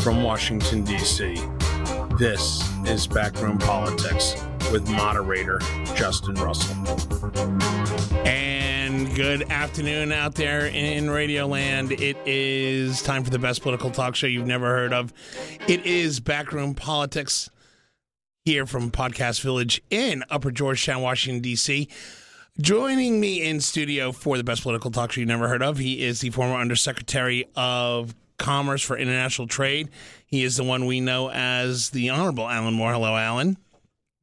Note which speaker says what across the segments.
Speaker 1: from Washington, D.C., this is Backroom Politics with moderator Justin Russell. And good afternoon out there in Radio Land. It is time for the best political talk show you've never heard of. It is Backroom Politics here from Podcast Village in Upper Georgetown, Washington, D.C. Joining me in studio for the best political talk show you've never heard of, he is the former Undersecretary of Commerce for International Trade. He is the one we know as the Honorable Alan Moore. Hello, Alan.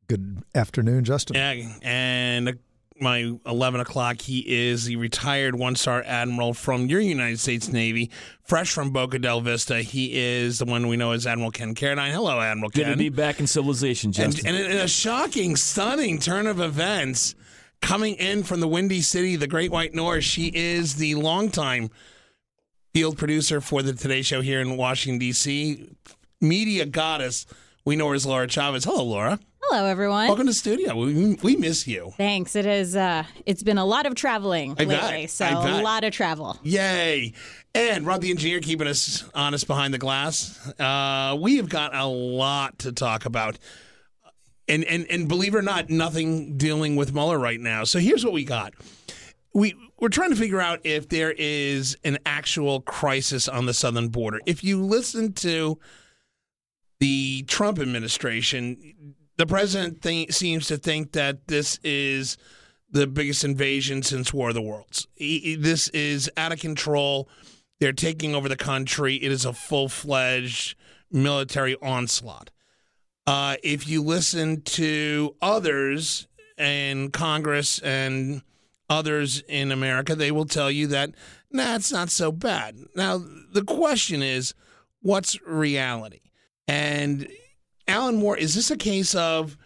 Speaker 2: Good afternoon, Justin.
Speaker 1: Yeah, and uh, my 11 o'clock, he is the retired one star admiral from your United States Navy, fresh from Boca del Vista. He is the one we know as Admiral Ken Carradine. Hello, Admiral
Speaker 3: Good
Speaker 1: Ken.
Speaker 3: to be back in civilization,
Speaker 1: and, and in a shocking, stunning turn of events, coming in from the Windy City, the Great White North, she is the longtime field producer for the Today Show here in Washington, D.C. Media goddess. We know her as Laura Chavez. Hello, Laura.
Speaker 4: Hello, everyone.
Speaker 1: Welcome to studio. We, we miss you.
Speaker 4: Thanks. It is. Uh, it's been a lot of traveling
Speaker 1: I bet.
Speaker 4: lately, so
Speaker 1: bet.
Speaker 4: a lot of travel.
Speaker 1: Yay. And Rob the engineer keeping us honest behind the glass. Uh, we have got a lot to talk about. And, and and believe it or not, nothing dealing with Mueller right now. So here's what we got. We we're trying to figure out if there is an actual crisis on the southern border. If you listen to the Trump administration, the president seems to think that this is the biggest invasion since War of the Worlds. He- he- This is out of control. They're taking over the country. It is a full fledged military onslaught. Uh, if you listen to others in Congress and others in America, they will tell you that, nah, it's not so bad. Now, the question is, what's reality? And Alan Moore, is this a case of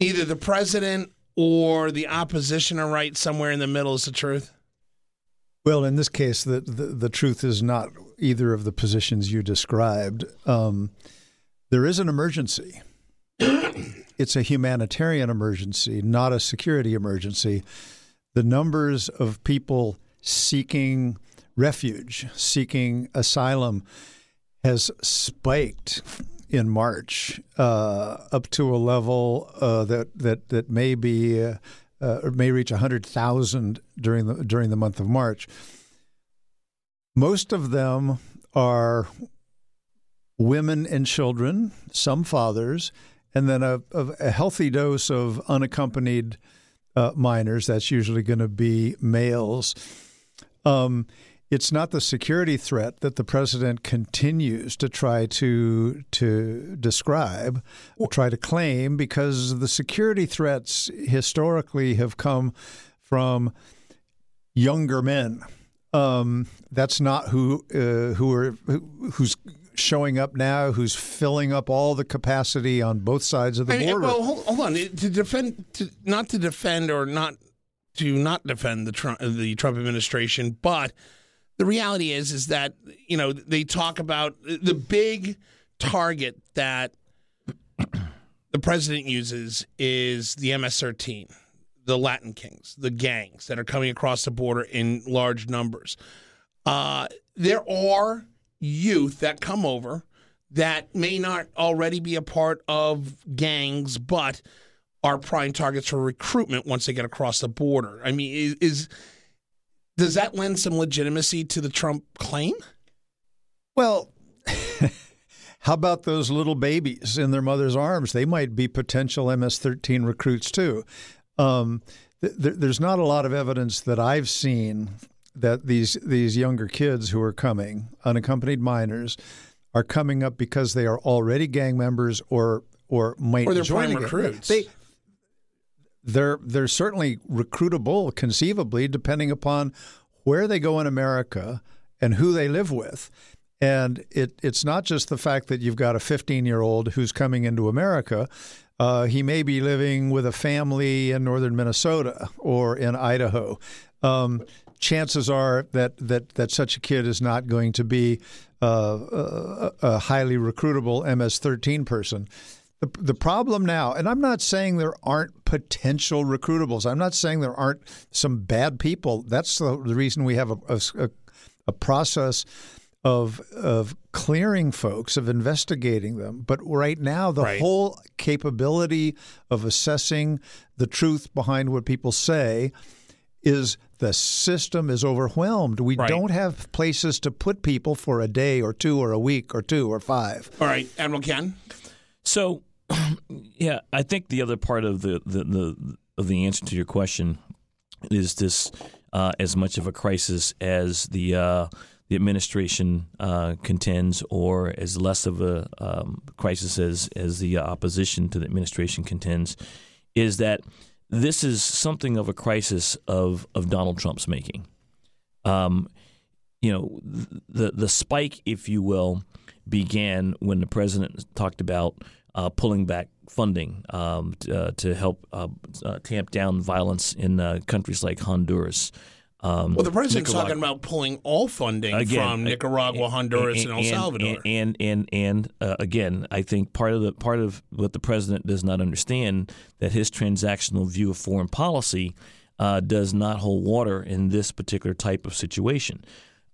Speaker 1: either the president or the opposition are right, somewhere in the middle is the truth?
Speaker 2: Well, in this case, the, the, the truth is not either of the positions you described. Um, there is an emergency. it's a humanitarian emergency, not a security emergency. The numbers of people seeking refuge, seeking asylum, has spiked in March uh, up to a level uh, that that that may be uh, uh, may reach hundred thousand during the during the month of March. Most of them are women and children, some fathers, and then a, a, a healthy dose of unaccompanied uh, minors. That's usually going to be males. Um, it's not the security threat that the president continues to try to to describe, or try to claim, because the security threats historically have come from younger men. Um, that's not who uh, who are who, who's showing up now. Who's filling up all the capacity on both sides of the
Speaker 1: I mean,
Speaker 2: border?
Speaker 1: well, hold, hold on. To defend, to, not to defend or not to not defend the Trump, the Trump administration, but the reality is, is that you know they talk about the big target that the president uses is the MS-13, the Latin Kings, the gangs that are coming across the border in large numbers. Uh, there are youth that come over that may not already be a part of gangs, but are prime targets for recruitment once they get across the border. I mean, is, is does that lend some legitimacy to the Trump claim?
Speaker 2: Well, how about those little babies in their mother's arms? They might be potential MS 13 recruits too. Um, th- th- there's not a lot of evidence that I've seen that these these younger kids who are coming, unaccompanied minors, are coming up because they are already gang members or or might
Speaker 1: Or they're
Speaker 2: join
Speaker 1: recruits.
Speaker 2: They they're they're certainly recruitable, conceivably, depending upon where they go in America and who they live with. And it, it's not just the fact that you've got a 15 year old who's coming into America. Uh, he may be living with a family in northern Minnesota or in Idaho. Um, chances are that, that, that such a kid is not going to be uh, a, a highly recruitable MS 13 person. The, the problem now, and I'm not saying there aren't potential recruitables. I'm not saying there aren't some bad people. That's the, the reason we have a, a, a process of of clearing folks, of investigating them. But right now, the
Speaker 1: Right.
Speaker 2: whole capability of assessing the truth behind what people say is the system is overwhelmed. We
Speaker 1: Right.
Speaker 2: don't have places to put people for a day or two or a week or two or five.
Speaker 1: All right, Admiral Ken.
Speaker 3: So, yeah, I think the other part of the the, the of the answer to your question is this: uh, as much of a crisis as the uh, the administration uh, contends, or as less of a um, crisis as as the opposition to the administration contends, is that this is something of a crisis of of Donald Trump's making. Um, you know, the the spike, if you will, began when the president talked about uh, pulling back funding um, uh, to help uh, uh, tamp down violence in uh, countries like Honduras. Um,
Speaker 1: Well, the president's
Speaker 3: Nicaragua-
Speaker 1: talking about pulling all funding
Speaker 3: Again,
Speaker 1: from Nicaragua, Honduras, and, El Salvador.
Speaker 3: And and and uh, again, I think part of the part of what the president does not understand that his transactional view of foreign policy uh, does not hold water in this particular type of situation.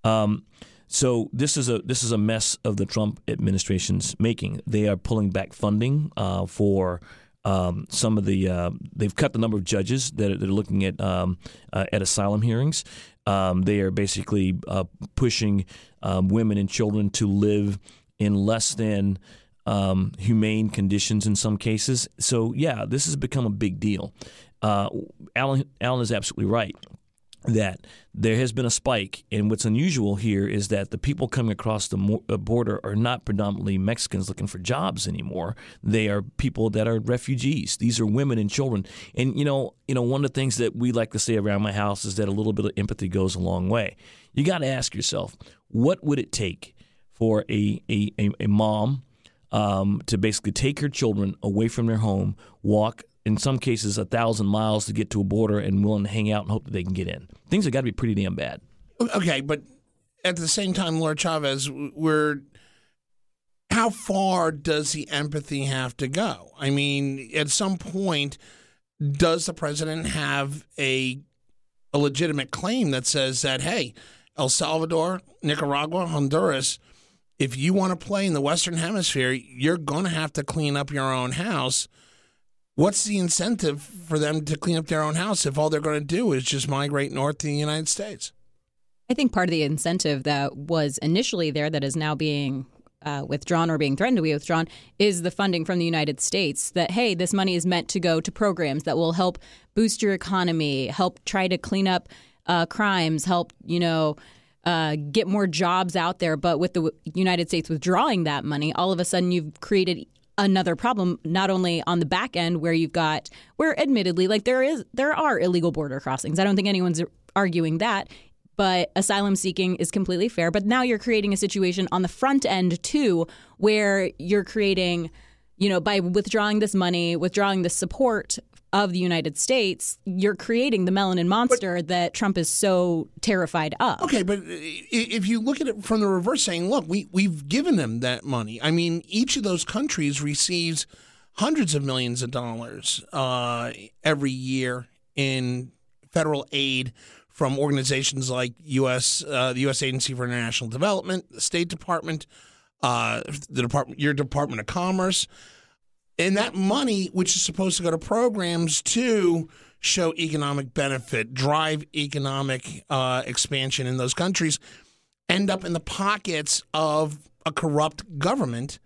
Speaker 3: Um, so this is a this is a mess of the Trump administration's making. They are pulling back funding uh, for. Um, some of the uh, they've cut the number of judges that are, that are looking at um, uh, at asylum hearings. Um, they are basically uh, pushing um, women and children to live in less than um, humane conditions in some cases. So yeah, this has become a big deal. Uh, Alan Alan is absolutely right that there has been a spike, and what's unusual here is that the people coming across the uh, border are not predominantly Mexicans looking for jobs anymore. They are people that are refugees. These are women and children. And you know, you know, one of the things that we like to say around my house is that a little bit of empathy goes a long way. You got to ask yourself, what would it take for a a, a, a mom um, to basically take her children away from their home, walk in some cases a thousand miles to get to a border, and willing to hang out and hope that they can get in. Things have got to be pretty damn bad.
Speaker 1: Okay, but at the same time, Laura Chavez, we're how far does the empathy have to go? I mean, at some point, does the president have a a legitimate claim that says that hey, El Salvador, Nicaragua, Honduras, if you want to play in the Western Hemisphere, you're going to have to clean up your own house. What's the incentive for them to clean up their own house if all they're going to do is just migrate north to the United States?
Speaker 4: I think part of the incentive that was initially there that is now being uh, withdrawn or being threatened to be withdrawn is the funding from the United States that, hey, this money is meant to go to programs that will help boost your economy, help try to clean up uh, crimes, help, you know, uh, get more jobs out there. But with the United States withdrawing that money, all of a sudden you've created another problem not only on the back end where you've got where admittedly like there is there are illegal border crossings. I don't think anyone's arguing that but asylum seeking is completely fair. But now you're creating a situation on the front end too where you're creating you know by withdrawing this money withdrawing this support of the United States, you're creating the melanin monster that Trump is so terrified of.
Speaker 1: Okay, but if you look at it from the reverse, saying, look, we, we've given them that money. I mean, each of those countries receives hundreds of millions of dollars uh, every year in federal aid from organizations like U.S. Uh, the U.S. Agency for International Development, the State Department, uh, the department, your Department of Commerce, and that money, which is supposed to go to programs to show economic benefit, drive economic uh, expansion in those countries, end up in the pockets of a corrupt government.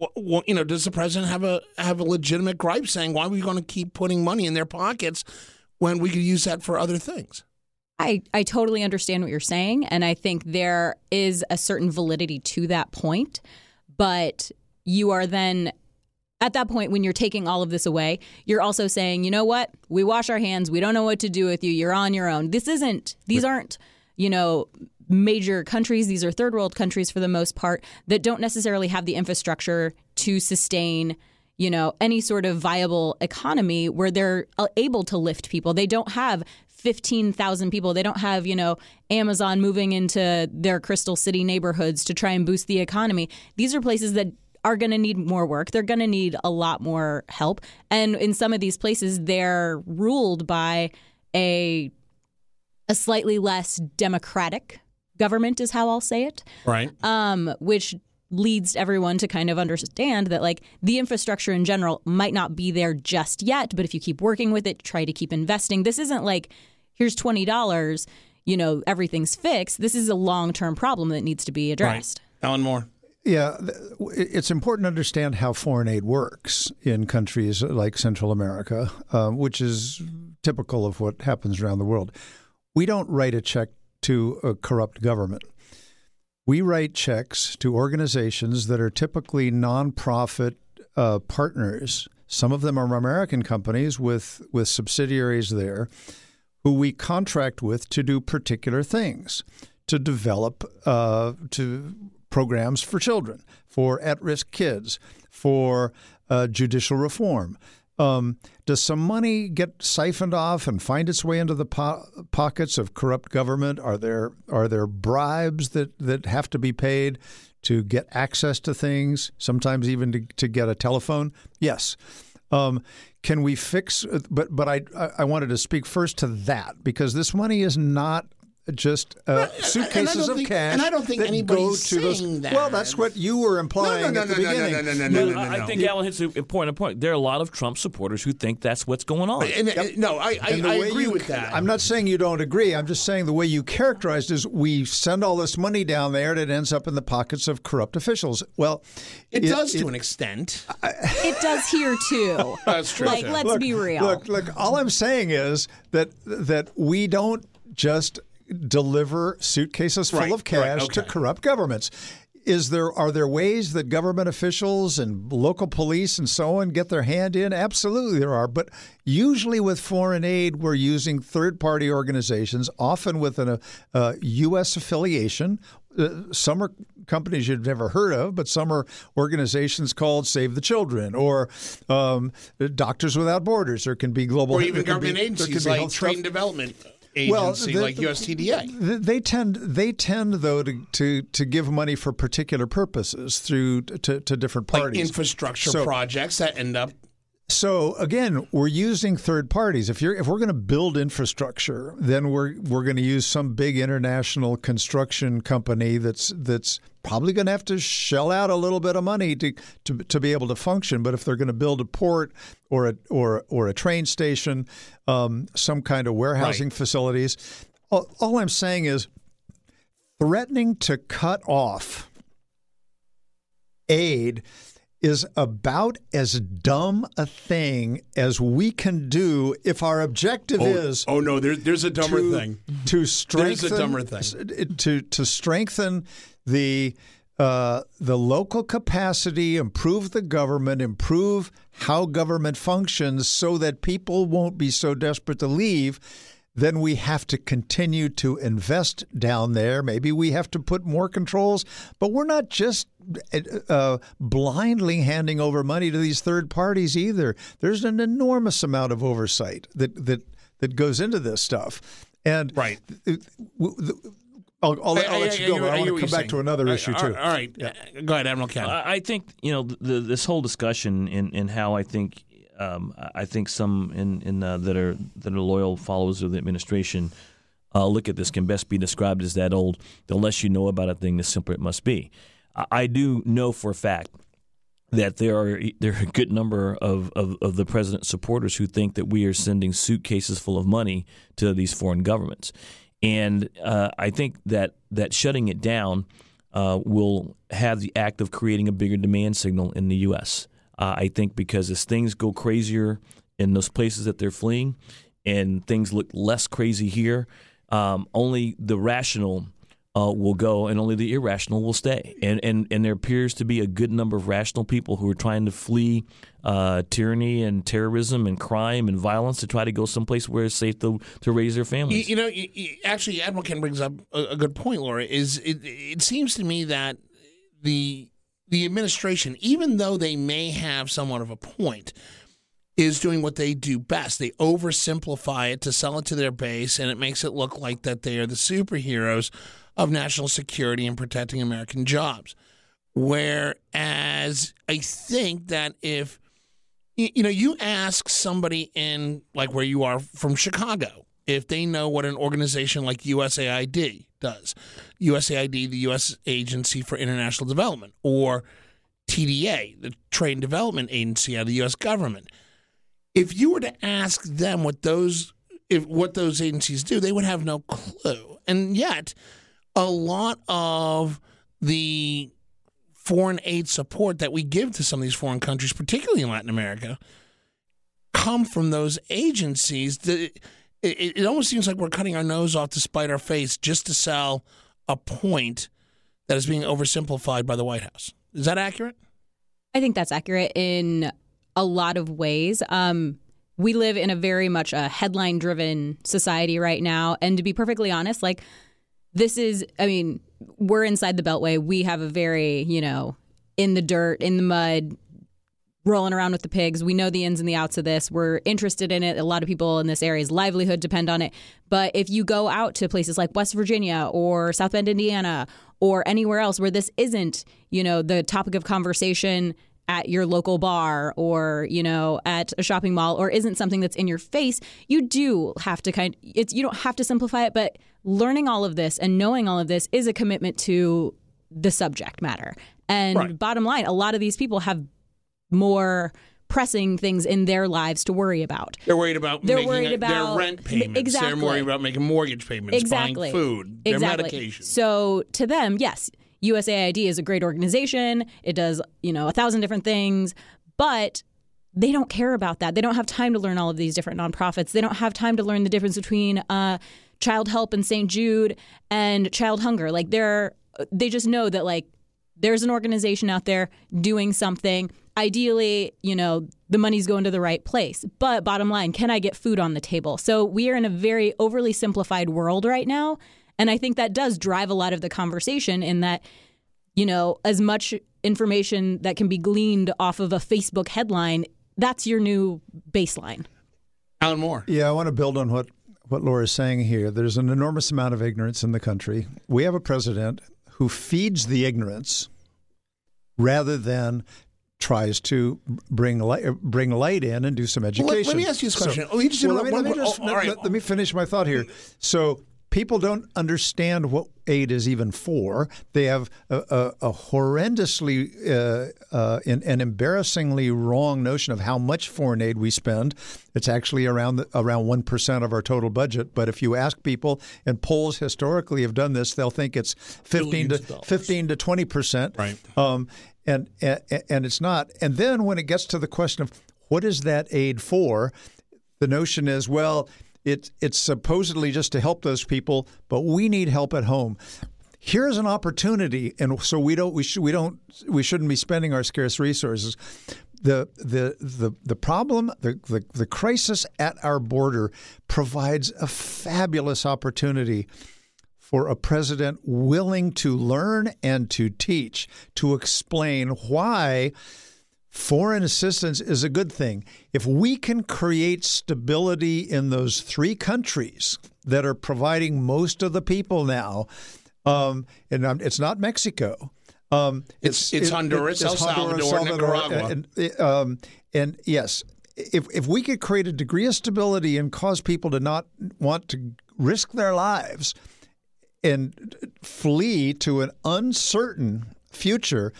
Speaker 1: Wh- you know, does the president have a have a legitimate gripe saying why are we going to keep putting money in their pockets when we could use that for other things?
Speaker 4: I, I totally understand what you're saying. And I think there is a certain validity to that point. But you are then at that point, when you're taking all of this away, you're also saying, you know what? We wash our hands. We don't know what to do with you. You're on your own. This isn't, these aren't, you know, major countries. These are third world countries for the most part that don't necessarily have the infrastructure to sustain you know any sort of viable economy where they're uh, able to lift people they don't have 15,000 people they don't have you know Amazon moving into their crystal city neighborhoods to try and boost the economy these are places that are going to need more work they're going to need a lot more help and in some of these places they're ruled by a a slightly less democratic government is how I'll say it.
Speaker 1: Right.
Speaker 4: Um, which leads everyone to kind of understand that like the infrastructure in general might not be there just yet, but if you keep working with it, try to keep investing. This isn't like here's twenty dollars, you know, everything's fixed. This is a long term problem that needs to be addressed.
Speaker 1: Right. Alan Moore.
Speaker 2: Yeah, it's important to understand how foreign aid works in countries like Central America, uh, which is typical of what happens around the world. We don't write a check to a corrupt government. We write checks to organizations that are typically nonprofit uh, partners. Some of them are American companies with, with subsidiaries there who we contract with to do particular things, to develop uh, to programs for children, for at risk kids, for uh, judicial reform. Um, does some money get siphoned off and find its way into the po- pockets of corrupt government? Are there are there bribes that, that have to be paid to get access to things? Sometimes even to, to get a telephone. Yes. Um, can we fix? But but I I wanted to speak first to that because this money is not just uh, suitcases of
Speaker 1: think,
Speaker 2: cash.
Speaker 1: And I don't think anybody's saying
Speaker 2: those,
Speaker 1: that.
Speaker 2: Well, that's what you were implying
Speaker 1: no, no,
Speaker 2: at the
Speaker 1: no,
Speaker 2: beginning.
Speaker 1: No, no, no, no, no, no,
Speaker 3: I,
Speaker 1: no.
Speaker 3: I think Alan hits an important point. There are a lot of Trump supporters who think that's what's going on.
Speaker 1: And, and, no, I, I,
Speaker 2: and
Speaker 1: I agree
Speaker 2: you,
Speaker 1: with that.
Speaker 2: I'm not saying you don't agree. I'm just saying the way you characterized is we send all this money down there and it ends up in the pockets of corrupt officials. Well,
Speaker 1: it, does to an extent.
Speaker 4: It does here too.
Speaker 1: That's true.
Speaker 4: Like,
Speaker 1: too.
Speaker 4: let's be real.
Speaker 2: Look, look. All I'm saying is that that we don't just deliver suitcases full
Speaker 1: Right,
Speaker 2: of cash
Speaker 1: right,
Speaker 2: to corrupt governments. Is there are there ways that government officials and local police and so on get their hand in? Absolutely, there are. But usually with foreign aid, we're using third party organizations, often with an, a, U.S. affiliation. Uh, some are companies you've never heard of, but some are organizations called Save the Children or um, Doctors Without Borders. There can be global
Speaker 1: or even
Speaker 2: can be-
Speaker 1: government agencies like
Speaker 2: health
Speaker 1: Trade Development
Speaker 2: Well, the-
Speaker 1: like USTDA.
Speaker 2: They tend they tend though to, to, to give money for particular purposes through to, to different
Speaker 1: Like
Speaker 2: parties.
Speaker 1: infrastructure
Speaker 2: So-
Speaker 1: projects that end up.
Speaker 2: So again, we're using third parties. If you're if we're going to build infrastructure, then we're we're going to use some big international construction company that's that's probably going to have to shell out a little bit of money to to, to be able to function. But if they're going to build a port or a or or a train station, um, some kind of warehousing facilities, all, all I'm saying is threatening to cut off aid is about as dumb a thing as we can do if our objective is
Speaker 1: oh no, there, there's a dumber
Speaker 2: to,
Speaker 1: thing.
Speaker 2: to strengthen there's a
Speaker 1: dumber thing.
Speaker 2: to to strengthen the uh, the local capacity, improve the government, improve how government functions, so that people won't be so desperate to leave. Then we have to continue to invest down there. Maybe we have to put more controls, but we're not just uh, blindly handing over money to these third parties either. There's an enormous amount of oversight that that that goes into this stuff. And
Speaker 1: Right.
Speaker 2: I'll, I'll, I'll let you go, but I
Speaker 1: hear
Speaker 2: want to come
Speaker 1: you're
Speaker 2: back to another issue too.
Speaker 1: right, All right, go ahead, Admiral Ken.
Speaker 3: I I think you know the, this whole discussion in, in how I think um, I think some in, in uh, that are that are loyal followers of the administration uh, look at this can best be described as that old the less you know about a thing the simpler it must be. I, I do know for a fact that there are there are a good number of, of, of the president's supporters who think that we are sending suitcases full of money to these foreign governments, and uh, I think that that shutting it down uh, will have the act of creating a bigger demand signal in the U.S. Uh, I think because as things go crazier in those places that they're fleeing, and things look less crazy here, um, only the rational uh, will go, and only the irrational will stay. And, and and there appears to be a good number of rational people who are trying to flee uh, tyranny and terrorism and crime and violence to try to go someplace where it's safe to, to raise their
Speaker 1: You,
Speaker 3: families.
Speaker 1: you know, you, you- actually, Admiral Ken brings up a, a good point, Laura. Is it, it seems to me that the the administration, even though they may have somewhat of a point, is doing what they do best. They oversimplify it to sell it to their base, and it makes it look like that they are the superheroes of national security and protecting American jobs. Whereas I think that if you, know, you ask somebody in like where you are from Chicago if they know what an organization like USAID does, USAID, the U.S. Agency for International Development, or TDA, the Trade and Development Agency of the U.S. government. If you were to ask them what those if what those agencies do, they would have no clue. And yet, a lot of the foreign aid support that we give to some of these foreign countries, particularly in Latin America, come from those agencies. That it, it, almost seems like we're cutting our nose off to spite our face just to sell a point that is being oversimplified by the White House. Is that accurate?
Speaker 4: I think that's accurate in a lot of ways. Um, we live in a very much a headline driven society right now. And to be perfectly honest, like, this is, I mean, we're inside the Beltway. We have a very, you know, in the dirt, in the mud, rolling around with the pigs. We know the ins and the outs of this. We're interested in it. A lot of people in this area's livelihood depend on it. But if you go out to places like West Virginia or South Bend, Indiana, or anywhere else where this isn't, you know, the topic of conversation at your local bar or you know at a shopping mall or isn't something that's in your face you do have to kind it's you don't have to simplify it but learning all of this and knowing all of this is a commitment to the subject matter and
Speaker 1: Right.
Speaker 4: bottom line a lot of these people have more pressing things in their lives to worry about
Speaker 1: They're worried about
Speaker 4: They're
Speaker 1: making
Speaker 4: worried
Speaker 1: a-
Speaker 4: about-
Speaker 1: their rent payments.
Speaker 4: Exactly.
Speaker 1: They're worried about making mortgage payments,
Speaker 4: exactly
Speaker 1: buying food, their
Speaker 4: exactly.
Speaker 1: medication.
Speaker 4: So to them, yes, USAID is a great organization. It does you know a thousand different things, but they don't care about that. They don't have time to learn all of these different nonprofits. They don't have time to learn the difference between uh, Child Help and St. Jude and Child Hunger. Like they're they just know that like there's an organization out there doing something. Ideally, you know, the money's going to the right place. But bottom line, can I get food on the table? So we are in a very overly simplified world right now. And I think that does drive a lot of the conversation in that, you know, as much information that can be gleaned off of a Facebook headline, that's your new baseline.
Speaker 1: Alan Moore.
Speaker 2: Yeah, I want to build on what what Laura is saying here. There's an enormous amount of ignorance in the country. We have a president who feeds the ignorance rather than tries to bring light, uh, bring light in and do some
Speaker 1: Well,
Speaker 2: education.
Speaker 1: let, let me ask you this question. oh,
Speaker 2: well, let me, let me just-
Speaker 1: oh, all right.
Speaker 2: let- let me finish my thought here. So people don't understand what aid is even for. They have a, a, a horrendously uh, uh, an, an embarrassingly wrong notion of how much foreign aid we spend. It's actually around the, around one percent of our total budget. But if you ask people, and polls historically have done this, they'll think it's fifteen
Speaker 3: Billions
Speaker 2: to fifteen to twenty percent.
Speaker 1: Right.
Speaker 2: Um, and, and and it's not. And then when it gets to the question of what is that aid for, the notion is well, it it's supposedly just to help those people, but we need help at home. Here's an opportunity, and so we don't we should we don't we shouldn't be spending our scarce resources. The the the the problem the, the the crisis at our border provides a fabulous opportunity for a president willing to learn and to teach, to explain why foreign assistance is a good thing. If we can create stability in those three countries that are providing most of the people now, um, and um, it's not Mexico. Um,
Speaker 1: It's- it's Honduras, El Salvador, Nicaragua.
Speaker 2: and, um, and yes, if if we could create a degree of stability and cause people to not want to risk their lives and flee to an uncertain future,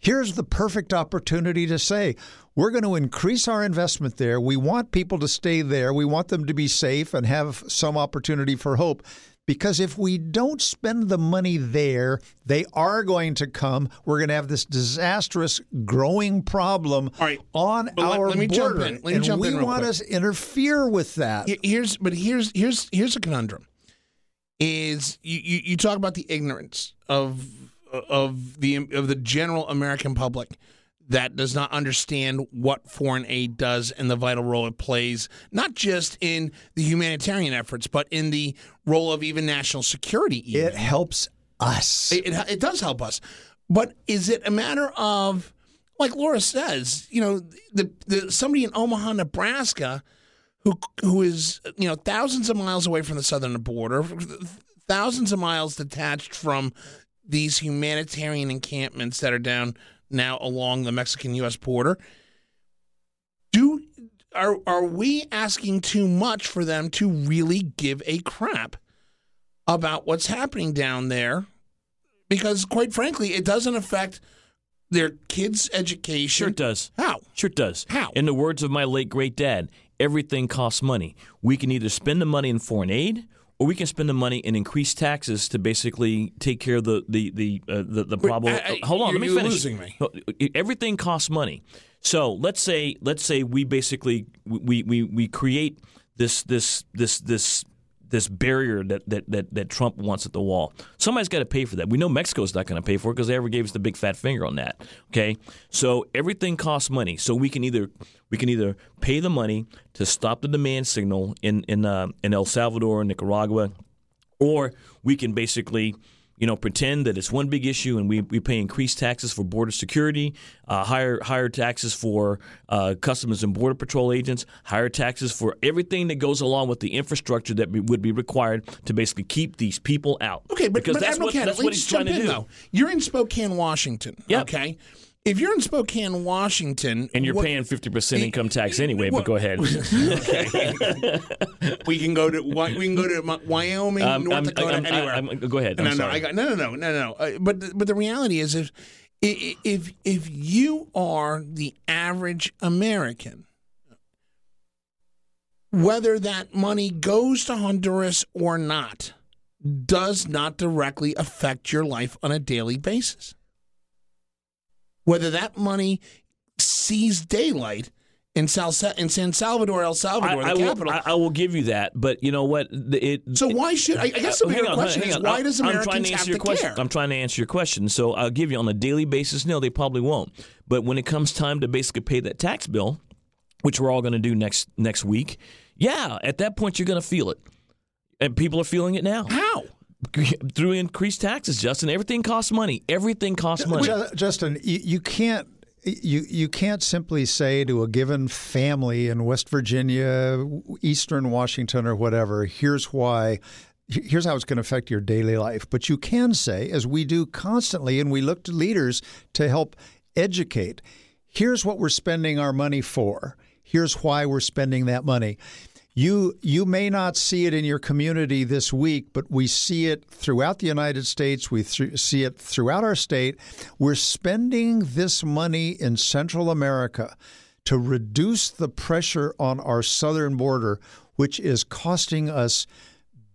Speaker 2: here's the perfect opportunity to say, we're going to increase our investment there. We want people to stay there. We want them to be safe and have some opportunity for hope. Because if we don't spend the money there, they are going to come. We're going to have this disastrous growing problem
Speaker 1: right.
Speaker 2: on
Speaker 1: But
Speaker 2: our
Speaker 1: let me jump
Speaker 2: border.
Speaker 1: in. Let me
Speaker 2: and
Speaker 1: jump
Speaker 2: we
Speaker 1: in
Speaker 2: want
Speaker 1: quick.
Speaker 2: to interfere with that.
Speaker 1: Here's but here's here's here's a conundrum. is you, you, you talk about the ignorance of of the of the general American public that does not understand what foreign aid does and the vital role it plays, not just in the humanitarian efforts, but in the role of even national security. Even.
Speaker 2: It helps us.
Speaker 1: It, it, it does help us. But is it a matter of, like Laura says, you know, the, the somebody in Omaha, Nebraska, who who is you know thousands of miles away from the southern border, thousands of miles detached from these humanitarian encampments that are down now along the Mexican U.S. border. Do are are we asking too much for them to really give a crap about what's happening down there? Because quite frankly, it doesn't affect their kids' education.
Speaker 3: Sure it does.
Speaker 1: How?
Speaker 3: Sure it does.
Speaker 1: How?
Speaker 3: In the words of my late great dad, everything costs money. We can either spend the money in foreign aid or we can spend the money and increase taxes to basically take care of the the the uh, the, the problem.
Speaker 1: I- I-
Speaker 3: Hold on, let me finish.
Speaker 1: me.
Speaker 3: Everything costs money. So let's say let's say we basically we we, we create this this this this this barrier that, that, that, that Trump wants at the wall. Somebody's got to pay for that. We know Mexico's not going to pay for it because they ever gave us the big fat finger on that. Okay, so everything costs money. So we can either we can either pay the money to stop the demand signal in in uh, in El Salvador, and Nicaragua, or we can basically you know pretend that it's one big issue and we, we pay increased taxes for border security uh, higher higher taxes for uh, customs and border patrol agents higher taxes for everything that goes along with the infrastructure that be, would be required to basically keep these people out
Speaker 1: Okay, but,
Speaker 3: because
Speaker 1: but
Speaker 3: that's
Speaker 1: Admiral
Speaker 3: what,
Speaker 1: Cannon,
Speaker 3: that's what he's trying to do
Speaker 1: Though. You're in Spokane, Washington.
Speaker 3: Yep.
Speaker 1: Okay. If you're in Spokane, Washington,
Speaker 3: and you're
Speaker 1: what-
Speaker 3: paying 50% income tax anyway
Speaker 1: Well-
Speaker 3: but go ahead
Speaker 1: we can go to we can go to Wyoming,
Speaker 3: Um,
Speaker 1: North
Speaker 3: I'm-
Speaker 1: Dakota,
Speaker 3: I'm-
Speaker 1: anywhere.
Speaker 3: I'm- go ahead.
Speaker 1: No,
Speaker 3: I'm
Speaker 1: no,
Speaker 3: sorry.
Speaker 1: I got no, no, no, no, no. Uh, but but the reality is, if if if you are the average American, whether that money goes to Honduras or not, does not directly affect your life on a daily basis. Whether that money sees daylight in, Sal- in San Salvador, El Salvador,
Speaker 3: I
Speaker 1: the
Speaker 3: will,
Speaker 1: capital.
Speaker 3: I, I will give you that but you know what it
Speaker 1: so why should I, I guess the
Speaker 3: Uh,
Speaker 1: bigger
Speaker 3: on,
Speaker 1: question is
Speaker 3: on.
Speaker 1: why
Speaker 3: I'm-
Speaker 1: does
Speaker 3: I'm
Speaker 1: Americans
Speaker 3: trying to
Speaker 1: have
Speaker 3: answer
Speaker 1: to
Speaker 3: question.
Speaker 1: care?
Speaker 3: I'm trying to answer your question. So I'll give you on a daily basis. No, they probably won't. But when it comes time to basically pay that tax bill, which we're all going to do next next week, yeah, at that point you're going to feel it, and people are feeling it now
Speaker 1: How?
Speaker 3: through increased taxes. Justin, everything costs money. Everything costs money.
Speaker 2: Justin, you, can't you you can't simply say to a given family in West Virginia, Eastern Washington, or whatever, here's why. Here's how it's going to affect your daily life. But you can say, as we do constantly, and we look to leaders to help educate, here's what we're spending our money for. Here's why we're spending that money. You you may not see it in your community this week, but we see it throughout the United States. We th- see it throughout our state. We're spending this money in Central America to reduce the pressure on our southern border, which is costing us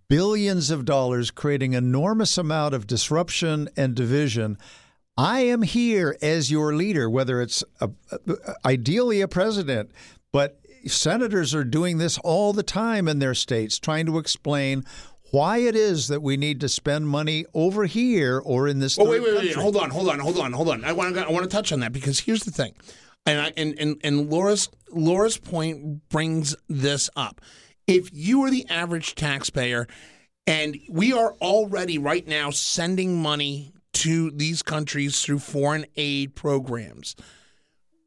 Speaker 2: billions of dollars, creating enormous amount of disruption and division. I am here as your leader, whether it's a, ideally a president, but senators are doing this all the time in their states, trying to explain why it is that we need to spend money over here or in this.
Speaker 1: Oh wait,
Speaker 2: third
Speaker 1: wait, wait! Hold on, hold on, hold on, hold on. I want to I want to touch on that because here's the thing, and I, and and and Laura's Laura's point brings this up. If you are the average taxpayer, and we are already right now sending money to these countries through foreign aid programs,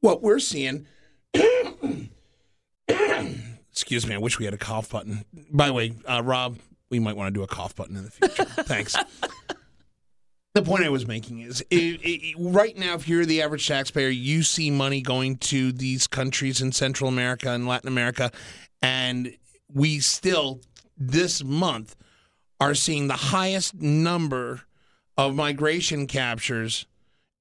Speaker 1: what we're seeing. Excuse me. I wish we had a cough button. By the way, uh, Rob, we might want to do a cough button in the future. Thanks. The point I was making is, it, it, right now, if you're the average taxpayer, you see money going to these countries in Central America and Latin America, and we still this month are seeing the highest number of migration captures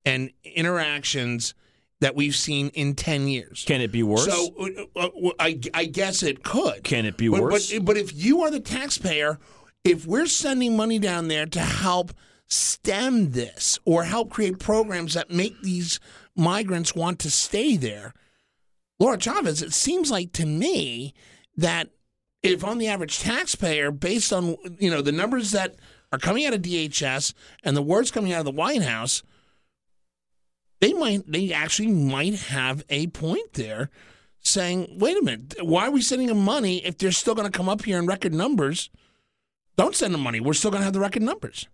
Speaker 1: and interactions that we've seen in ten years.
Speaker 3: Can it be worse?
Speaker 1: So uh, uh, I, I guess it could.
Speaker 3: Can it be
Speaker 1: But-
Speaker 3: worse?
Speaker 1: But, but if you are the taxpayer, if we're sending money down there to help stem this or help create programs that make these migrants want to stay there, Laura Chavez, it seems like to me that if on the average taxpayer, based on you know the numbers that are coming out of DHS and the words coming out of the White House, they might they actually might have a point there, saying, "Wait a minute, why are we sending them money if they're still going to come up here in record numbers? Don't send them money. We're still going to have the record numbers."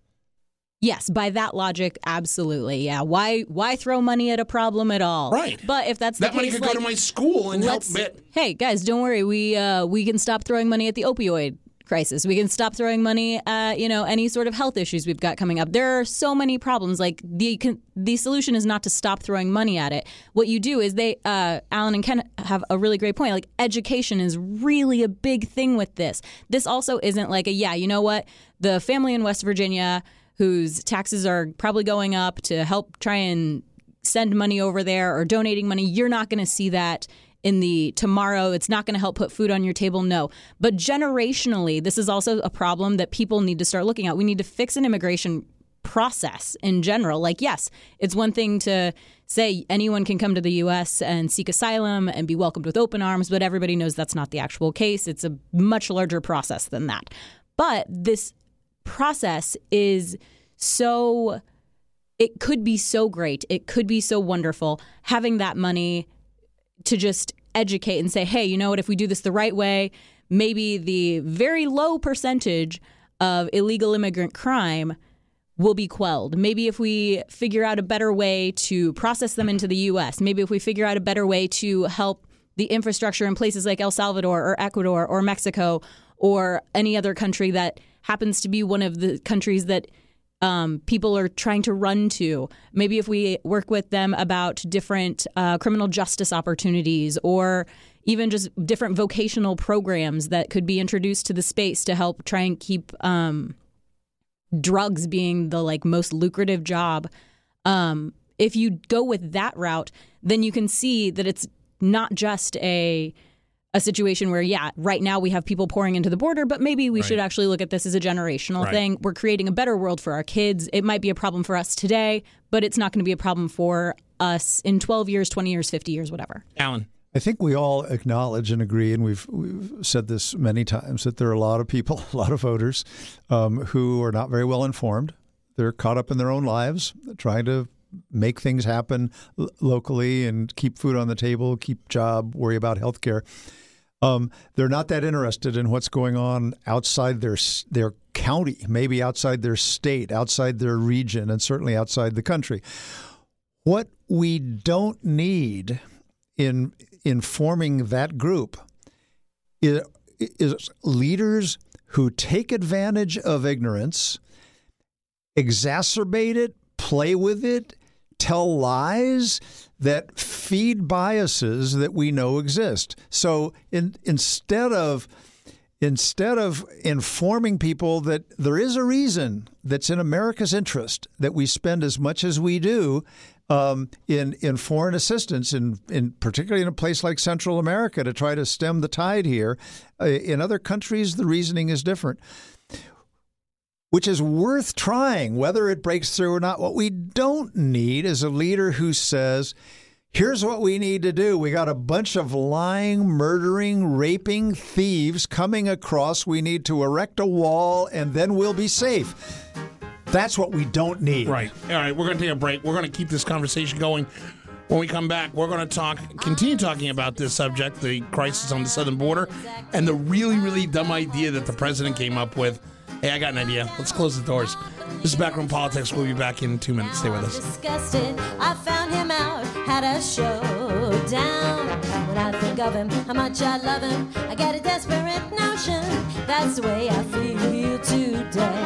Speaker 4: Yes, by that logic, absolutely. Yeah. Why why throw money at a problem at all?
Speaker 1: Right.
Speaker 4: But if that's
Speaker 1: that
Speaker 4: the
Speaker 1: money
Speaker 4: case,
Speaker 1: could
Speaker 4: like,
Speaker 1: go to my school and help. Bit.
Speaker 4: Hey guys, don't worry. We uh, we can stop throwing money at the opioid crisis. We can stop throwing money at you know any sort of health issues we've got coming up. There are so many problems. Like the the solution is not to stop throwing money at it. What you do is they uh, Alan and Ken have a really great point. Like education is really a big thing with this. This also isn't like a yeah. You know what? The family in West Virginia whose taxes are probably going up to help try and send money over there or donating money, you're not going to see that in the tomorrow. It's not going to help put food on your table. No. But generationally, this is also a problem that people need to start looking at. We need to fix an immigration process in general. Like, yes, it's one thing to say anyone can come to the U.S. and seek asylum and be welcomed with open arms, but everybody knows that's not the actual case. It's a much larger process than that. But this process is so it could be so great it could be so wonderful having that money to just educate and say hey you know what if we do this the right way maybe the very low percentage of illegal immigrant crime will be quelled. Maybe if we figure out a better way to process them into the US, maybe if we figure out a better way to help the infrastructure in places like El Salvador or Ecuador or Mexico or any other country that happens to be one of the countries that um, people are trying to run to. Maybe if we work with them about different uh, criminal justice opportunities or even just different vocational programs that could be introduced to the space to help try and keep um, drugs being the like most lucrative job. Um, if you go with that route, then you can see that it's not just a a situation where, yeah, right now we have people pouring into the border, but maybe we should actually look at this as a generational
Speaker 1: Right.
Speaker 4: thing. We're creating a better world for our kids. It might be a problem for us today, but it's not going to be a problem for us in 12 years, 20 years, 50 years, whatever.
Speaker 1: Alan.
Speaker 2: I think we all acknowledge and agree, and we've, we've said this many times, that there are a lot of people, a lot of voters, um, who are not very well informed. They're caught up in their own lives, trying to make things happen l- locally and keep food on the table, keep job, worry about health care. Um, they're not that interested in what's going on outside their their county, maybe outside their state, outside their region, and certainly outside the country. What we don't need in informing that group is, is leaders who take advantage of ignorance, exacerbate it, play with it, tell lies that feed biases that we know exist. So in, instead of instead of informing people that there is a reason that's in America's interest that we spend as much as we do um, in in foreign assistance, in, in particularly in a place like Central America, to try to stem the tide here. Uh, in other countries, the reasoning is different, which is worth trying, whether it breaks through or not. What we don't need is a leader who says. Here's what we need to do. We got a bunch of lying, murdering, raping thieves coming across. We need to erect a wall and then we'll be safe. That's what we don't need.
Speaker 1: Right. All right. We're going to take a break. We're going to keep this conversation going. When we come back, we're going to talk, continue talking about this subject, the crisis on the southern border, and the really, really dumb idea that the president came up with. Hey, I got an idea. Let's close the doors. This is Backroom Politics. We'll be back in two minutes. Stay with us.
Speaker 5: Disgusted, I found him out, had a showdown. When I think of him, how much I love him, I get a desperate notion. That's the way I feel today.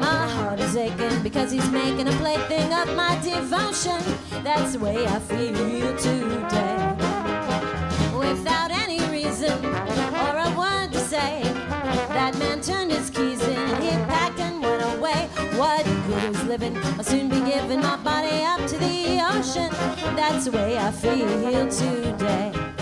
Speaker 5: My heart is aching because he's making a plaything of my devotion. That's the way I feel today. Man turned his keys in, he packed and went away. What good is living? I'll soon be giving my body up to the ocean. That's the way I feel today.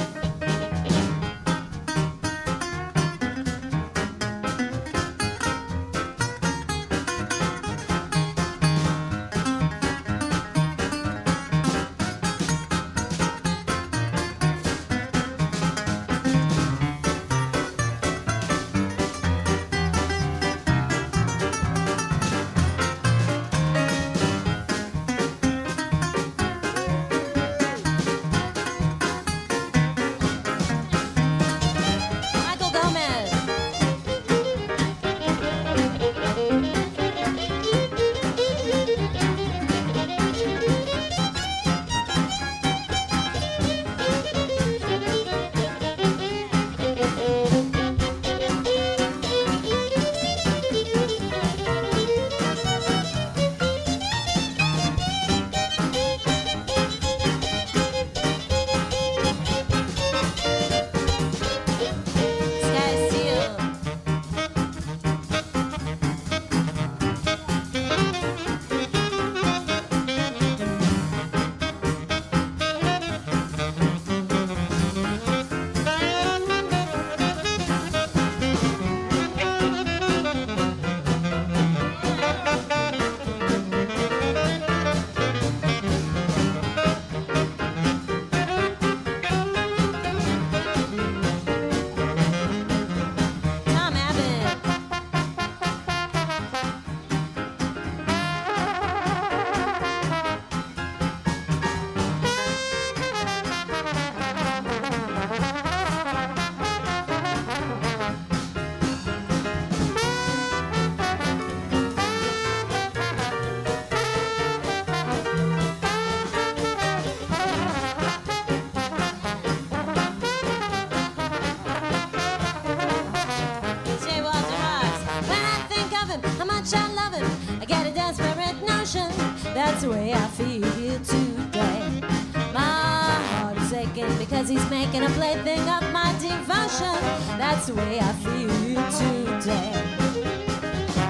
Speaker 5: Because he's making a plaything of my devotion. That's the way I feel today.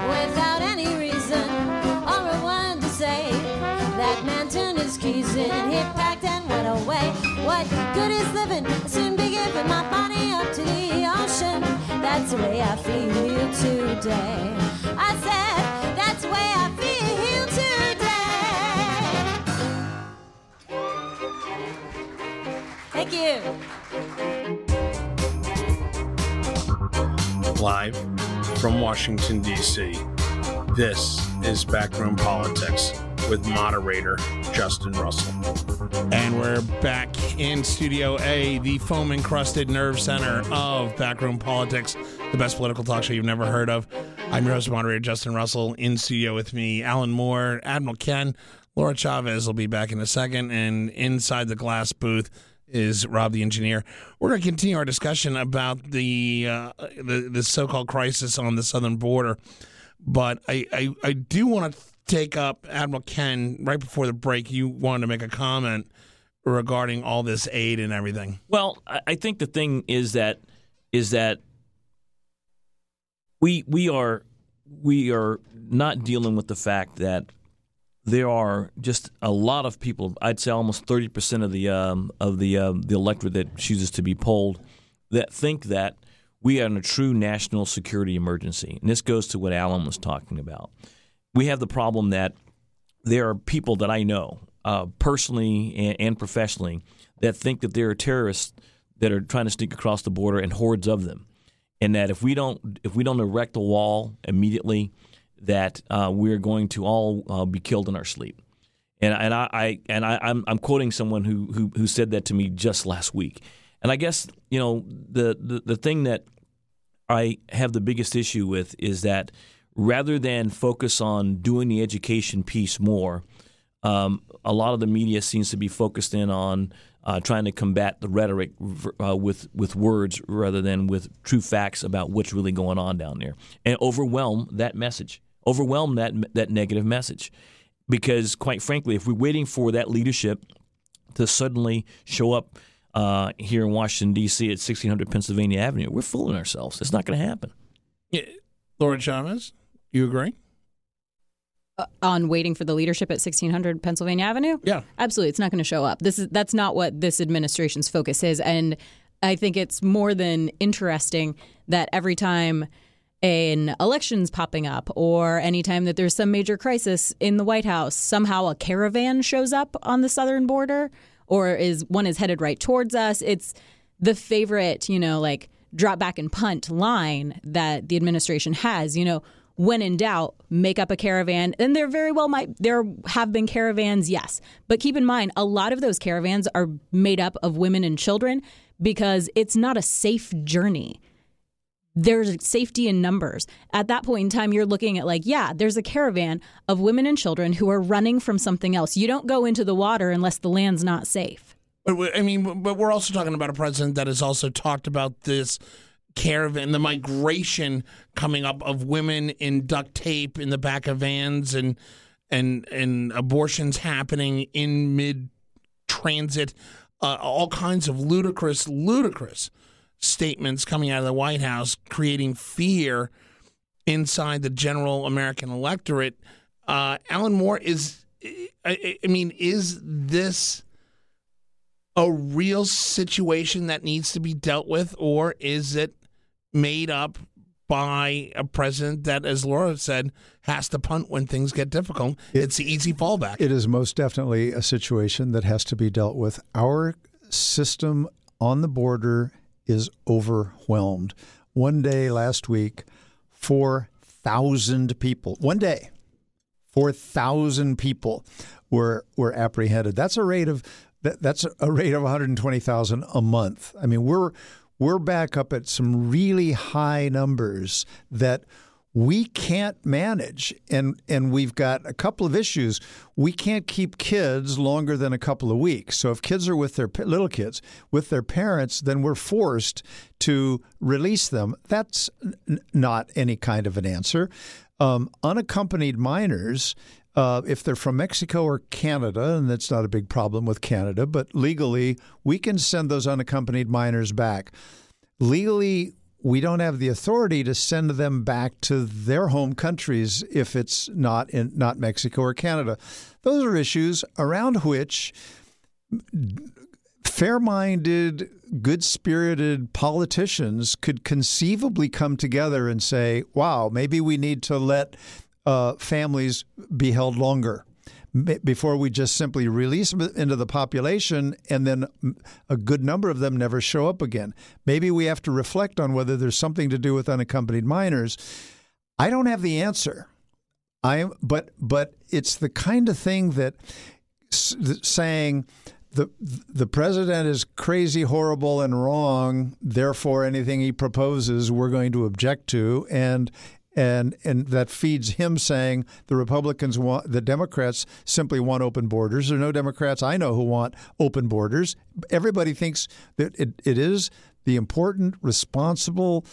Speaker 5: Without any reason or a word to say, that man turned his keys in, he packed and went away. What good is living? I'll soon be giving my body up to the ocean. That's the way I feel today. I said, that's the way I feel you.
Speaker 1: Live from Washington, D.C., this is Backroom Politics with moderator Justin Russell. And we're back in Studio A, the foam encrusted nerve center of Backroom Politics, the best political talk show you've never heard of. I'm your host, moderator Justin Russell. In studio with me, Alan Moore, Admiral Ken, Laura Chavez will be back in a second, and inside the glass booth is Rob the engineer. We're going to continue our discussion about the uh, the, the so-called crisis on the southern border, but I I, I do want to take up Admiral Ken right before the break. You wanted to make a comment regarding all this aid and everything.
Speaker 3: Well, I I think the thing is that is that we we are we are not dealing with the fact that there are just a lot of people. I'd say almost thirty percent of the um, of the um, the electorate that chooses to be polled that think that we are in a true national security emergency. And this goes to what Alan was talking about. We have the problem that there are people that I know uh, personally and, and professionally that think that there are terrorists that are trying to sneak across the border and hordes of them, and that if we don't if we don't erect a wall immediately, that uh, we're going to all uh, be killed in our sleep. And, and I, I and I, I'm, I'm quoting someone who, who who said that to me just last week. And I guess you know the, the the thing that I have the biggest issue with is that rather than focus on doing the education piece more, um, a lot of the media seems to be focused in on uh, trying to combat the rhetoric uh, with with words rather than with true facts about what's really going on down there, and overwhelm that message, overwhelm that that negative message, because quite frankly, if we're waiting for that leadership to suddenly show up uh, here in Washington D.C. at 1600 Pennsylvania Avenue, we're fooling ourselves. It's not going to happen.
Speaker 1: Yeah. Laura Chavez, you agree?
Speaker 4: Uh, on waiting for the leadership at 1600 Pennsylvania Avenue?
Speaker 1: Yeah.
Speaker 4: Absolutely. It's not going to show up. This is that's not what this administration's focus is and I think it's more than interesting that every time an election's popping up or anytime that there's some major crisis in the White House, somehow a caravan shows up on the southern border or is one is headed right towards us. It's the favorite, you know, like drop back and punt line that the administration has, you know, when in doubt, make up a caravan. And there very well might there have been caravans, yes. But keep in mind, a lot of those caravans are made up of women and children because it's not a safe journey. There's safety in numbers. At that point in time, you're looking at like, yeah, there's a caravan of women and children who are running from something else. You don't go into the water unless the land's not safe.
Speaker 1: But I mean, but we're also talking about a president that has also talked about this caravan, the migration coming up of women in duct tape in the back of vans, and and and abortions happening in mid transit, uh, all kinds of ludicrous, ludicrous statements coming out of the White House, creating fear inside the general American electorate. Uh, Alan Moore is, I, I mean, is this a real situation that needs to be dealt with, or is it made up by a president that, as Laura said, has to punt when things get difficult? it's the easy fallback.
Speaker 2: It is most definitely a situation that has to be dealt with. Our system on the border is overwhelmed. One day last week, 4,000 people, one day, 4,000 people were, were apprehended. That's a rate of that, that's a rate of 120,000 a month. I mean, we're we're back up at some really high numbers that we can't manage. And and we've got a couple of issues. We can't keep kids longer than a couple of weeks. So if kids are with their little kids with their parents then we're forced to release them. That's n- not any kind of an answer. Um, unaccompanied minors uh, if they're from Mexico or Canada, and that's not a big problem with Canada, but legally, we can send those unaccompanied minors back. Legally, we don't have the authority to send them back to their home countries if it's not in not Mexico or Canada. Those are issues around which fair-minded, good-spirited politicians could conceivably come together and say, "Wow, maybe we need to let uh, families be held longer." Before we just simply release them into the population and then a good number of them never show up again. Maybe we have to reflect on whether there's something to do with unaccompanied minors. I don't have the answer. I but but it's the kind of thing that saying the the president is crazy, horrible, and wrong. Therefore, anything he proposes, we're going to object to, and and and that feeds him saying the Republicans want the Democrats simply want open borders. There are no Democrats I know who want open borders. Everybody thinks that it, it is the important, responsible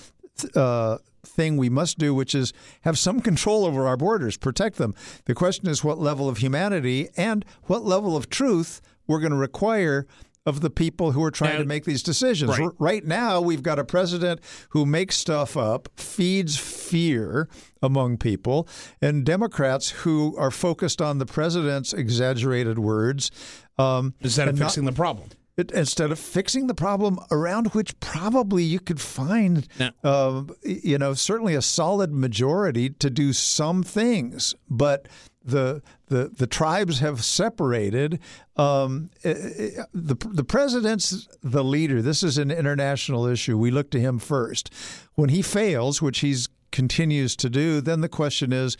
Speaker 2: uh, thing we must do, which is have some control over our borders, protect them. The question is what level of humanity and what level of truth we're going to require of the people who are trying to make these decisions.
Speaker 1: Right.
Speaker 2: right now, we've got a president who makes stuff up, feeds fear among people, and Democrats who are focused on the president's exaggerated words. Um,
Speaker 1: Instead of
Speaker 2: and not-
Speaker 1: fixing the problem.
Speaker 2: it, instead of fixing the problem around which probably you could find,
Speaker 1: Yeah.
Speaker 2: um, you know, certainly a solid majority to do some things, but the the the tribes have separated. Um, eh, eh, the the president's the leader. This is an international issue. We look to him first. When he fails, which he's continues to do, then the question is.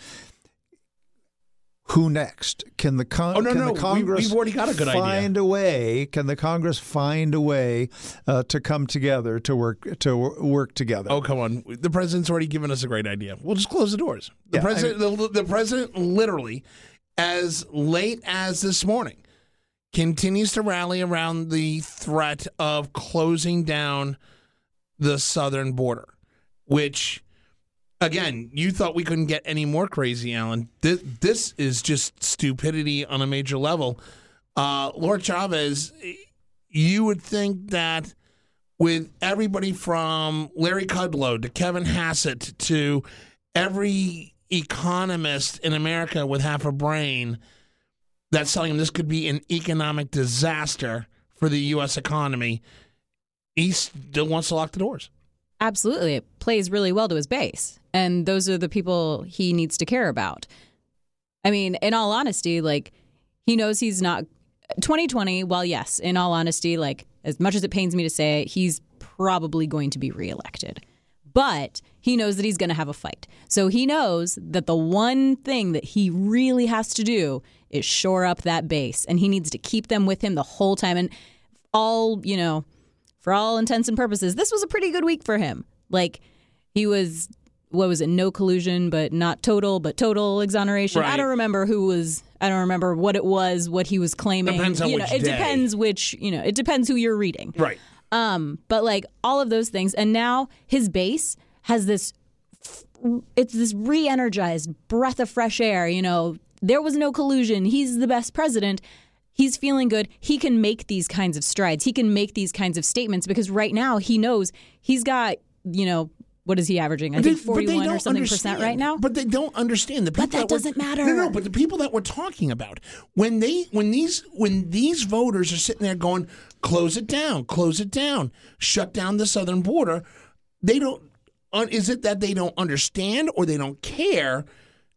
Speaker 2: Who next? Can the, con-
Speaker 1: Oh, no,
Speaker 2: can
Speaker 1: no,
Speaker 2: the
Speaker 1: we-
Speaker 2: Congress
Speaker 1: we've already got a good idea.
Speaker 2: find a way? Can the Congress find a way uh, to come together to work to wor- work together?
Speaker 1: Oh come on! The president's already given us a great idea. We'll just close the doors. The
Speaker 2: Yeah, I
Speaker 1: president, the, the president, literally, as late as this morning, continues to rally around the threat of closing down the southern border, which. Again, you thought we couldn't get any more crazy, Alan. This, this is just stupidity on a major level. Uh, Laura Chavez, you would think that with everybody from Larry Kudlow to Kevin Hassett to every economist in America with half a brain that's telling him this could be an economic disaster for the U.S. economy, he still wants to lock the doors.
Speaker 4: Absolutely. It plays really well to his base. And those are the people he needs to care about. I mean, in all honesty, like he knows he's not 2020, well, yes, in all honesty, like as much as it pains me to say it, he's probably going to be reelected. But he knows that he's going to have a fight. So he knows that the one thing that he really has to do is shore up that base. And he needs to keep them with him the whole time. And all, you know, for all intents and purposes, this was a pretty good week for him. Like he was, what was it? No collusion, but not total, but total exoneration. I don't remember who was. I don't remember what it was, what he was claiming.
Speaker 1: Depends on
Speaker 4: you
Speaker 1: which
Speaker 4: know, it
Speaker 1: day.
Speaker 4: depends which. You know, it depends who you're reading.
Speaker 1: Right.
Speaker 4: Um, but like all of those things, and now his base has this. It's this re-energized breath of fresh air. You know, there was no collusion. He's the best president. He's feeling good. He can make these kinds of strides. He can make these kinds of statements because right now he knows he's got. You know, what is he averaging? I think
Speaker 1: They- but they
Speaker 4: forty-one or
Speaker 1: don't
Speaker 4: something percent right now.
Speaker 1: But they don't understand the people.
Speaker 4: that
Speaker 1: we're-
Speaker 4: doesn't matter.
Speaker 1: No, no. But the people that we're talking about, when they, when these, when these voters are sitting there going, "Close it down, close it down, shut down the southern border," they don't. Uh, is it that they don't understand or they don't care?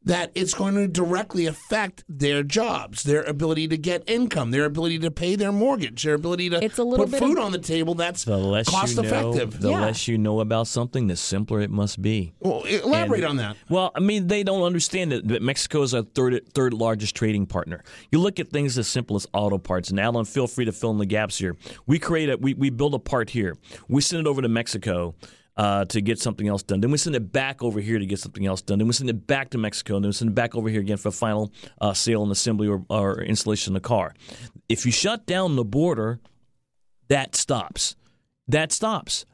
Speaker 1: That it's going to directly affect their jobs, their ability to get income, their ability to pay their mortgage, their ability to
Speaker 4: It's a little
Speaker 1: put
Speaker 4: bit
Speaker 1: food
Speaker 4: of-
Speaker 1: on the table. That's
Speaker 3: The less
Speaker 1: cost
Speaker 3: you know,
Speaker 1: effective.
Speaker 3: the
Speaker 4: Yeah.
Speaker 3: less you know about something, the simpler it must be.
Speaker 1: Well, elaborate
Speaker 3: And-
Speaker 1: on that.
Speaker 3: Well, I mean, they don't understand that, that Mexico is our third third largest trading partner. You look at things as simple as auto parts, and Alan, feel free to fill in the gaps here. We create a we, we build a part here. We send it over to Mexico. Uh, to get something else done. Then we send it back over here to get something else done. Then we send it back to Mexico. And then we send it back over here again for final uh, sale and assembly or, or installation of the car. If you shut down the border, that stops. That stops.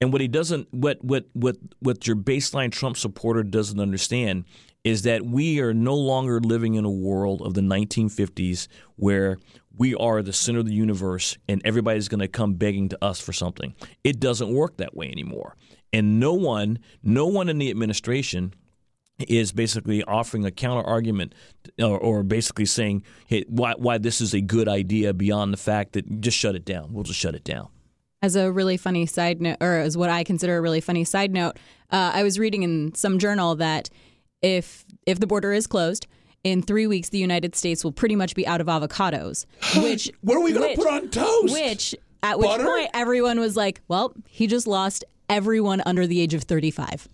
Speaker 3: And what he doesn't, what what what what your baseline Trump supporter doesn't understand is that we are no longer living in a world of the 1950s where we are the center of the universe and everybody's going to come begging to us for something. It doesn't work that way anymore. And no one, no one in the administration is basically offering a counter argument or, or, basically saying hey, why, why this is a good idea beyond the fact that just shut it down. We'll just shut it down.
Speaker 4: As a really funny side note, or as what I consider a really funny side note, uh, I was reading in some journal that if if the border is closed, in three weeks the United States will pretty much be out of avocados. Which
Speaker 1: what are we going to put on toast?
Speaker 4: Which at which
Speaker 1: Butter?
Speaker 4: point everyone was like, "Well, he just lost everyone under the age of 35."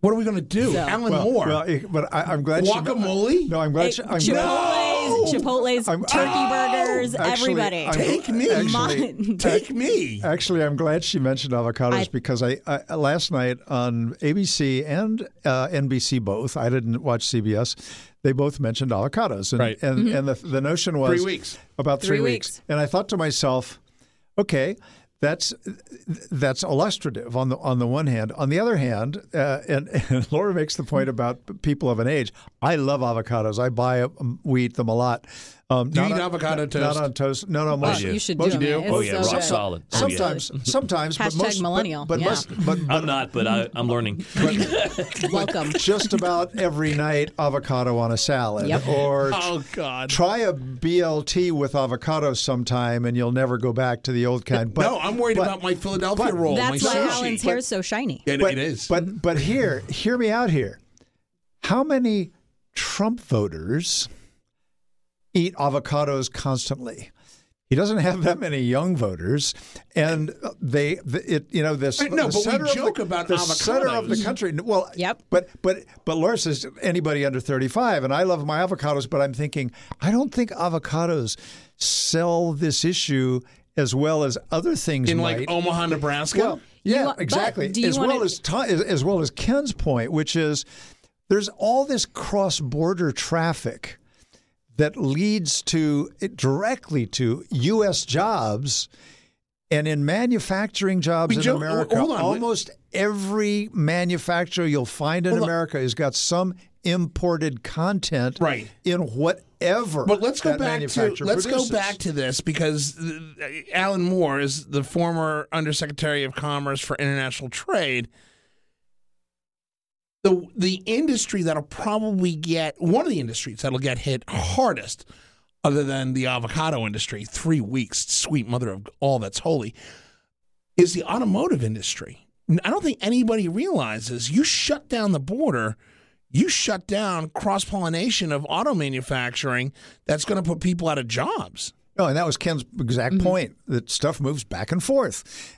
Speaker 1: what are we going to do?
Speaker 4: So-
Speaker 1: Alan
Speaker 2: Well,
Speaker 1: Moore.
Speaker 2: well, it- but I, I'm glad.
Speaker 1: Guacamole?
Speaker 2: She, no, I'm glad. She, I'm glad.
Speaker 4: Chipotle's, Chipotle's,
Speaker 2: I'm-
Speaker 4: turkey burgers,
Speaker 2: Actually,
Speaker 4: everybody.
Speaker 2: I'm-
Speaker 1: Take me.
Speaker 2: Actually,
Speaker 1: Take me.
Speaker 2: Actually, I'm glad she mentioned avocados
Speaker 4: I-
Speaker 2: because I, I last night on ABC and uh, NBC both. I didn't watch CBS. They both mentioned avocados, and
Speaker 1: Right.
Speaker 2: and, and the the notion was
Speaker 1: Three weeks.
Speaker 2: about three,
Speaker 4: Three
Speaker 2: weeks.
Speaker 4: weeks.
Speaker 2: And I thought to myself, okay. That's that's illustrative on the on the one hand. On the other hand, uh, and, and Laura makes the point about people of an age. I love avocados. I buy them. We eat them a lot. Um,
Speaker 1: Do you
Speaker 2: not
Speaker 1: eat
Speaker 2: on-
Speaker 1: avocado
Speaker 2: Not
Speaker 1: toast?
Speaker 2: Not on toast. No, no, most,
Speaker 4: you should
Speaker 2: most
Speaker 4: do them. It's
Speaker 3: Oh, yeah,
Speaker 4: so
Speaker 3: rock
Speaker 4: good.
Speaker 3: solid. Oh, yeah.
Speaker 2: Sometimes, sometimes, but most, but-
Speaker 4: millennial,
Speaker 2: But,
Speaker 4: yeah.
Speaker 2: most, but, but
Speaker 3: I'm not, but I, I'm learning.
Speaker 4: Welcome.
Speaker 2: just about every night, avocado on a salad,
Speaker 4: Yep.
Speaker 2: or
Speaker 1: Oh God.
Speaker 2: try a BLT with avocado sometime, and you'll never go back to the old kind. But
Speaker 1: no, I'm worried
Speaker 2: but-
Speaker 1: about my Philadelphia
Speaker 2: but-
Speaker 1: roll.
Speaker 4: That's
Speaker 1: my
Speaker 4: why
Speaker 1: sushi.
Speaker 4: Alan's hair is so shiny.
Speaker 1: It,
Speaker 2: but,
Speaker 1: it is.
Speaker 2: But but here, hear me out here. How many Trump voters eat avocados constantly? He doesn't have that many young voters, and they, the, it, you know, this.
Speaker 1: I know,
Speaker 2: the
Speaker 1: but we joke
Speaker 2: the,
Speaker 1: about
Speaker 2: the center of the country. Well,
Speaker 4: Yep.
Speaker 2: But but but Laura says anybody under thirty-five, and I love my avocados, but I'm thinking I don't think avocados sell this issue as well as other things
Speaker 1: in
Speaker 2: might.
Speaker 1: like Omaha, Nebraska.
Speaker 2: Well, yeah,
Speaker 4: want-
Speaker 2: exactly. As
Speaker 4: wanna-
Speaker 2: well as, Ti- as as well as Ken's point, which is there's all this cross-border traffic that leads to directly to U.S. jobs. And in manufacturing jobs
Speaker 1: We
Speaker 2: in America,
Speaker 1: hold on.
Speaker 2: almost every manufacturer you'll find in. America has got some imported content
Speaker 1: Right.
Speaker 2: in whatever.
Speaker 1: But let's go back to let's go back to this because uh, Alan Moore is the former Undersecretary of Commerce for International Trade. The the industry that'll probably get one of the industries that'll get hit hardest, other than the avocado industry, three weeks, sweet mother of all that's holy, is the automotive industry. I don't think anybody realizes you shut down the border you shut down cross pollination of auto manufacturing that's going to put people out of jobs.
Speaker 2: No, and that was Ken's exact
Speaker 1: Mm-hmm.
Speaker 2: point that stuff moves back and forth.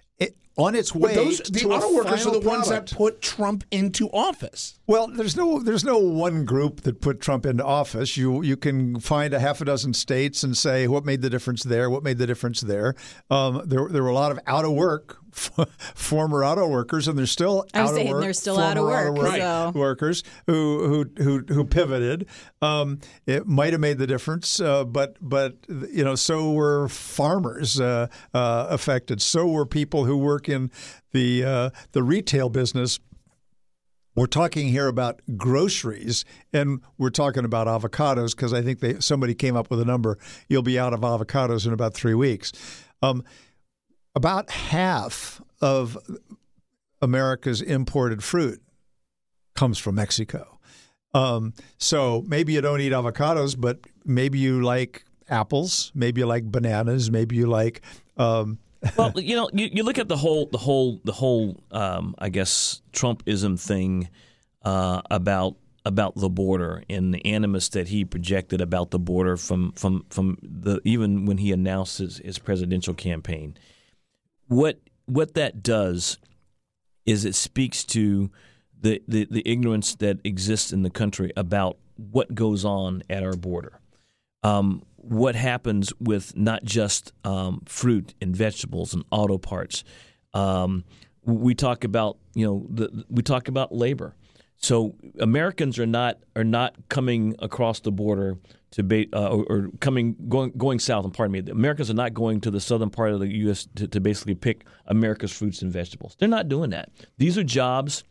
Speaker 2: On its way
Speaker 1: But those the auto workers are the ones that put Trump into office.
Speaker 2: Well, there's no there's no one group that put Trump into office. You you can find a half a dozen states and say what made the difference there, what made the difference there. Um, there there were a lot of out of work former auto workers, and there's still
Speaker 4: I was
Speaker 2: out of
Speaker 4: saying
Speaker 2: work
Speaker 4: they're still out of work, so-
Speaker 2: workers who who who who pivoted. Um, it might have made the difference, uh, but but you know so were farmers uh, uh, affected. So were people who work in the uh, the retail business. We're talking here about groceries, and we're talking about avocados because I think they somebody came up with a number. You'll be out of avocados in about three weeks. Um, about half of America's imported fruit comes from Mexico. Um, so maybe you don't eat avocados, but maybe you like apples, maybe you like bananas, maybe you like. Um,
Speaker 3: well, you know, you, you look at the whole, the whole, the whole, um, I guess, Trumpism thing uh, about about the border and the animus that he projected about the border from from from the even when he announced his, his presidential campaign. What what that does is it speaks to the, the, the ignorance that exists in the country about what goes on at our border. Um, what happens with not just um, fruit and vegetables and auto parts. Um, we talk about you know the, we talk about labor. So Americans are not are not coming across the border to ba- uh, or, or coming going going south. And pardon me, the Americans are not going to the southern part of the U.S. to, to basically pick America's fruits and vegetables. They're not doing that. These are jobs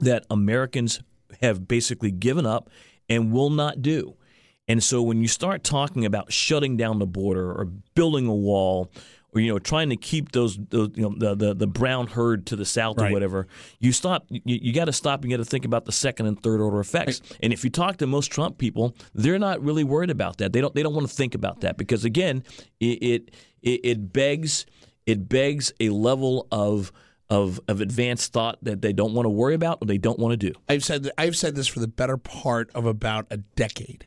Speaker 3: that Americans have basically given up and will not do. And so when you start talking about shutting down the border or building a wall or you know trying to keep those, those you know the, the the brown herd to the south
Speaker 1: Right.
Speaker 3: or whatever, you stop you, you got to stop and you got to think about the second and third order effects. And if you talk to most Trump people, they're not really worried about that. They don't they don't want to think about that because again, it it, it, it begs it begs a level of of, of advanced thought that they don't want to worry about or they don't want to do.
Speaker 1: I've said I've said this for the better part of about a decade.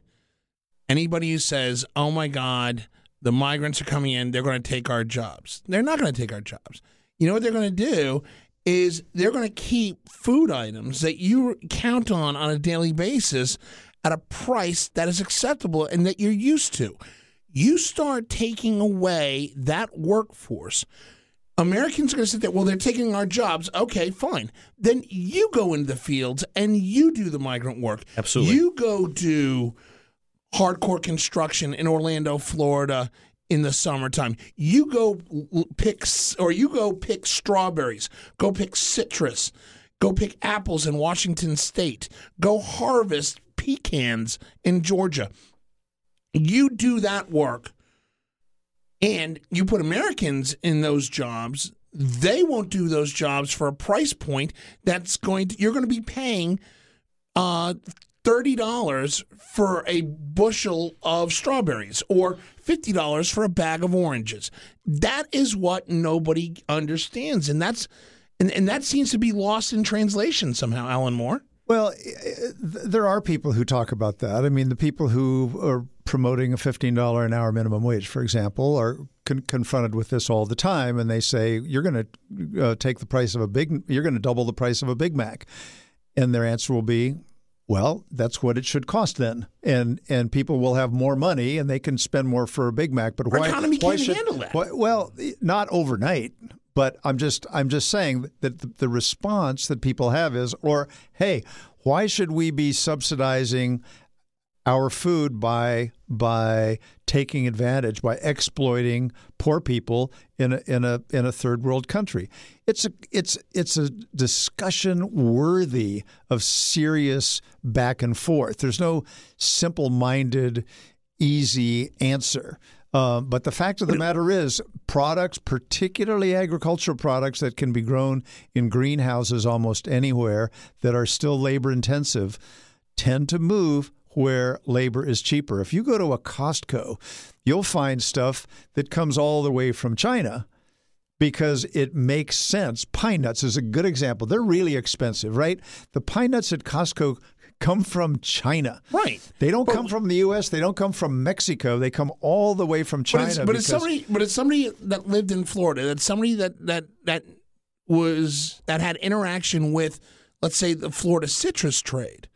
Speaker 1: Anybody who says, "Oh my God, the migrants are coming in, they're going to take our jobs," they're not going to take our jobs. You know what they're going to do is they're going to keep food items that you count on on a daily basis at a price that is acceptable and that you're used to. You start taking away that workforce. Americans are going to sit there. Well, they're taking our jobs. Okay, fine. Then you go into the fields and you do the migrant work.
Speaker 3: Absolutely.
Speaker 1: You go do hardcore construction in Orlando, Florida in the summertime. You go pick or you go pick strawberries, go pick citrus, go pick apples in Washington state, go harvest pecans in Georgia. You do that work and you put Americans in those jobs, they won't do those jobs for a price point that's going to you're going to be paying uh, thirty dollars for a bushel of strawberries or fifty dollars for a bag of oranges. That is what nobody understands, and that's and, and that seems to be lost in translation somehow. Alan Moore.
Speaker 2: Well, eh, there are people who talk about that. I mean, the people who are promoting a $15 an hour minimum wage, for example, are con- confronted with this all the time, and they say, "You're going to uh, take the price of a big, you're going to double the price of a Big Mac," and their answer will be, "Well, that's what it should cost then." And and people will have more money, and they can spend more for a Big Mac. But
Speaker 1: Our
Speaker 2: why?
Speaker 1: economy
Speaker 2: why
Speaker 1: can't
Speaker 2: should-
Speaker 1: handle that.
Speaker 2: why- well, not overnight. But I'm just I'm just saying that the, the response that people have is, or hey, why should we be subsidizing our food by by taking advantage by exploiting poor people in a in a in a third world country? It's a it's it's a discussion worthy of serious back and forth. There's no simple minded easy answer. Um, but the fact of the matter is, products, particularly agricultural products that can be grown in greenhouses almost anywhere that are still labor intensive, tend to move where labor is cheaper. If you go to a Costco, you'll find stuff that comes all the way from China because it makes sense. Pine nuts is a good example. They're really expensive, right? The pine nuts at Costco come from China.
Speaker 1: Right.
Speaker 2: They don't come from the U.S. They don't come from Mexico. They come all the way from China.
Speaker 1: But it's, but it's somebody. But it's somebody that lived in Florida. That's somebody that that that was that had interaction with, let's say, the Florida citrus trade.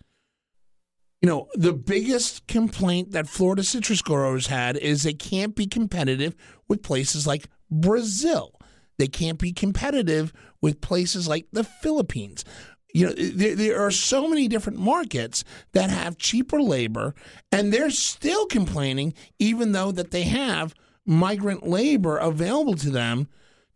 Speaker 1: You know, the biggest complaint that Florida citrus growers had is they can't be competitive with places like Brazil. They can't be competitive with places like the Philippines. You know, there, there are so many different markets that have cheaper labor, and they're still complaining, even though that they have migrant labor available to them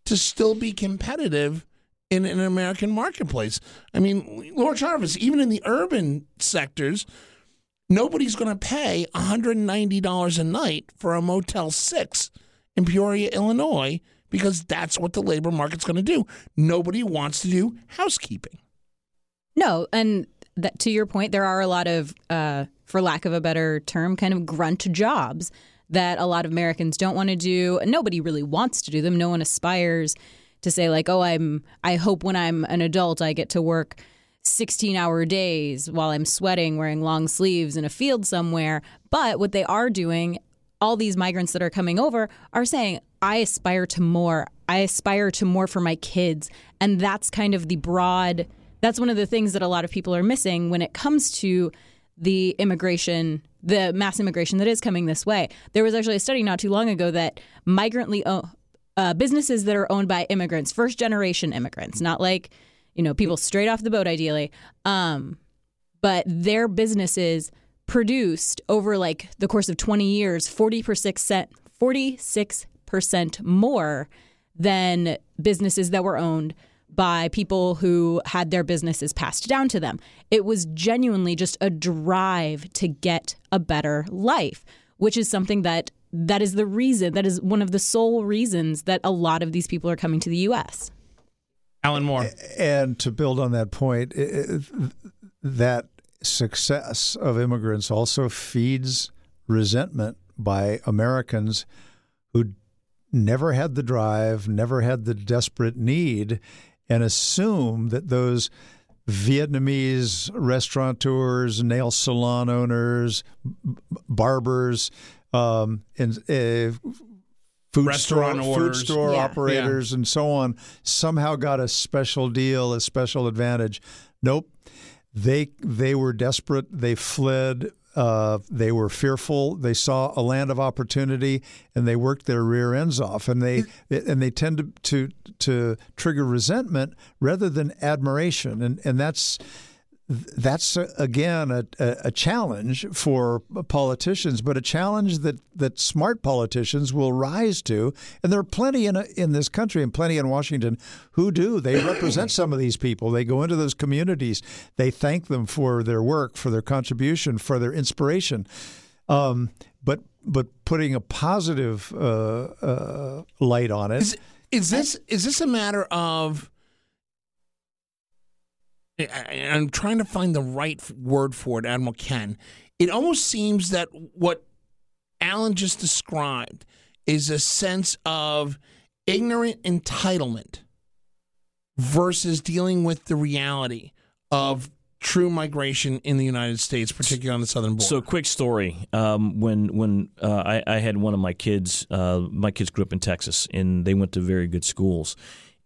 Speaker 1: to still be competitive in an American marketplace. I mean, Laura Chavez, even in the urban sectors, nobody's going to pay $190 a night for a Motel 6 in Peoria, Illinois, because that's what the labor market's going to do. Nobody wants to do housekeeping.
Speaker 4: No, and that, to your point, there are a lot of, uh, for lack of a better term, kind of grunt jobs that a lot of Americans don't want to do. Nobody really wants to do them. No one aspires to say like, "Oh, I'm. I hope when I'm an adult, I get to work." 16 hour days while I'm sweating, wearing long sleeves in a field somewhere. But what they are doing, all these migrants that are coming over are saying, I aspire to more. I aspire to more for my kids. And that's kind of the broad, that's one of the things that a lot of people are missing when it comes to the immigration, the mass immigration that is coming this way. There was actually a study not too long ago that migrantly. Uh, businesses that are owned by immigrants, first generation immigrants, not like you know people straight off the boat ideally um, but their businesses produced over like the course of 20 years 46% 46% more than businesses that were owned by people who had their businesses passed down to them. It was genuinely just a drive to get a better life, which is something that that is the reason that is one of the sole reasons that a lot of these people are coming to the US.
Speaker 1: Alan Moore.
Speaker 2: And to build on that point, that success of immigrants also feeds resentment by Americans who never had the drive, never had the desperate need, and assume that those Vietnamese restaurateurs, nail salon owners, barbers, um, and uh, food
Speaker 1: Restaurant
Speaker 2: store, food store
Speaker 4: Yeah.
Speaker 2: operators, and so on somehow got a special deal, a special advantage. Nope, they they were desperate. They fled. Uh, they were fearful. They saw a land of opportunity, and they worked their rear ends off. And they and they tend to to, to trigger resentment rather than admiration. And and that's that's uh, again a, a a challenge for politicians, but a challenge that, that smart politicians will rise to. And there are plenty in in this country and plenty in Washington who do. They represent some of these people. They go into those communities. They thank them for their work, for their contribution, for their inspiration. Um, but but putting a positive uh, uh, light on it.
Speaker 1: Is, is this is this a matter of? I'm trying to find the right word for it, Admiral Ken. It almost seems that what Alan just described is a sense of ignorant entitlement versus dealing with the reality of true migration in the United States, particularly on the southern border.
Speaker 3: So, quick story. Um, when when uh, I, I had one of my kids, uh, my kids grew up in Texas, and they went to very good schools.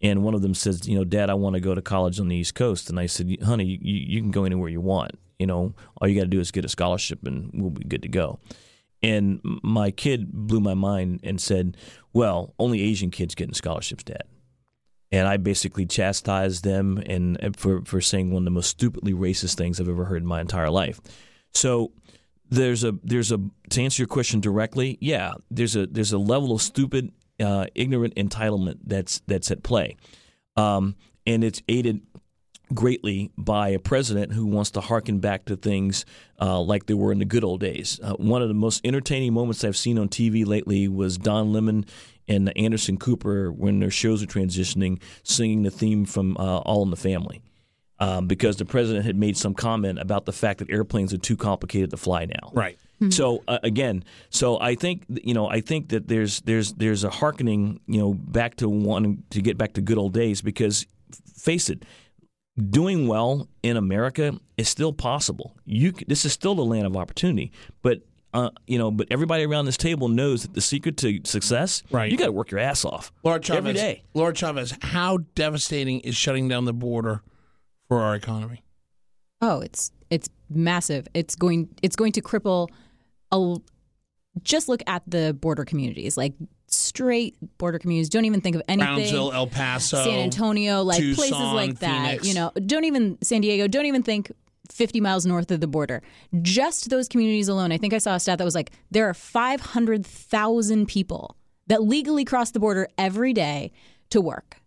Speaker 3: And one of them says, "You know, Dad, I want to go to college on the East Coast." And I said, "Honey, you, you can go anywhere you want. You know, all you got to do is get a scholarship, and we'll be good to go." And my kid blew my mind and said, "Well, only Asian kids getting scholarships, Dad." and I basically chastised them and for for saying one of the most stupidly racist things I've ever heard in my entire life. So there's a there's a to answer your question directly, yeah, there's a there's a level of stupid, uh, ignorant entitlement that's that's at play, um, and it's aided greatly by a president who wants to harken back to things uh, like they were in the good old days. Uh, one of the most entertaining moments I've seen on TV lately was Don Lemon and Anderson Cooper when their shows are transitioning, singing the theme from uh, All in the Family. Um, because the president had made some comment about the fact that airplanes are too complicated to fly now.
Speaker 1: right.
Speaker 3: So uh, again, so I think you know I think that there's there's there's a hearkening you know back to wanting to get back to good old days because face it, doing well in America is still possible. You this is still the land of opportunity, but. Uh, you know, but everybody around this table knows that the secret to success,
Speaker 1: Right.
Speaker 3: You got to work your ass off
Speaker 1: Laura Chavez,
Speaker 3: every day.
Speaker 1: Laura Chavez, how devastating is shutting down the border for our economy?
Speaker 4: Oh, it's it's massive. It's going it's going to cripple a just look at the border communities, like straight border communities. Don't even think of anything.
Speaker 1: Brownsville, El Paso,
Speaker 4: San Antonio, like places like that.
Speaker 1: Phoenix.
Speaker 4: You know, don't even San Diego. Don't even think 50 miles north of the border. Just those communities alone. I think I saw a stat that was like there are 500,000 people that legally cross the border every day to work.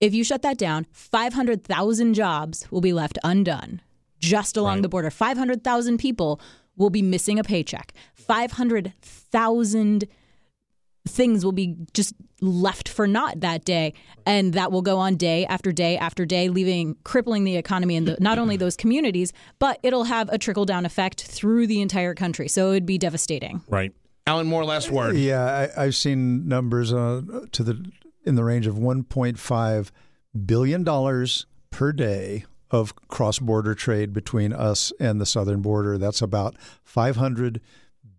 Speaker 4: If you shut that down, 500,000 jobs will be left undone just along the border. 500,000 people will be missing a paycheck. 500,000 things will be just left for naught that day and that will go on day after day after day leaving crippling the economy in the, not only those communities but it'll have a trickle down effect through the entire country so it would be devastating
Speaker 1: Right. Alan Moore, last word.
Speaker 2: Yeah, I, I've seen numbers uh, to the in the range of 1.5 billion dollars per day of cross-border trade between us and the southern border. That's about 500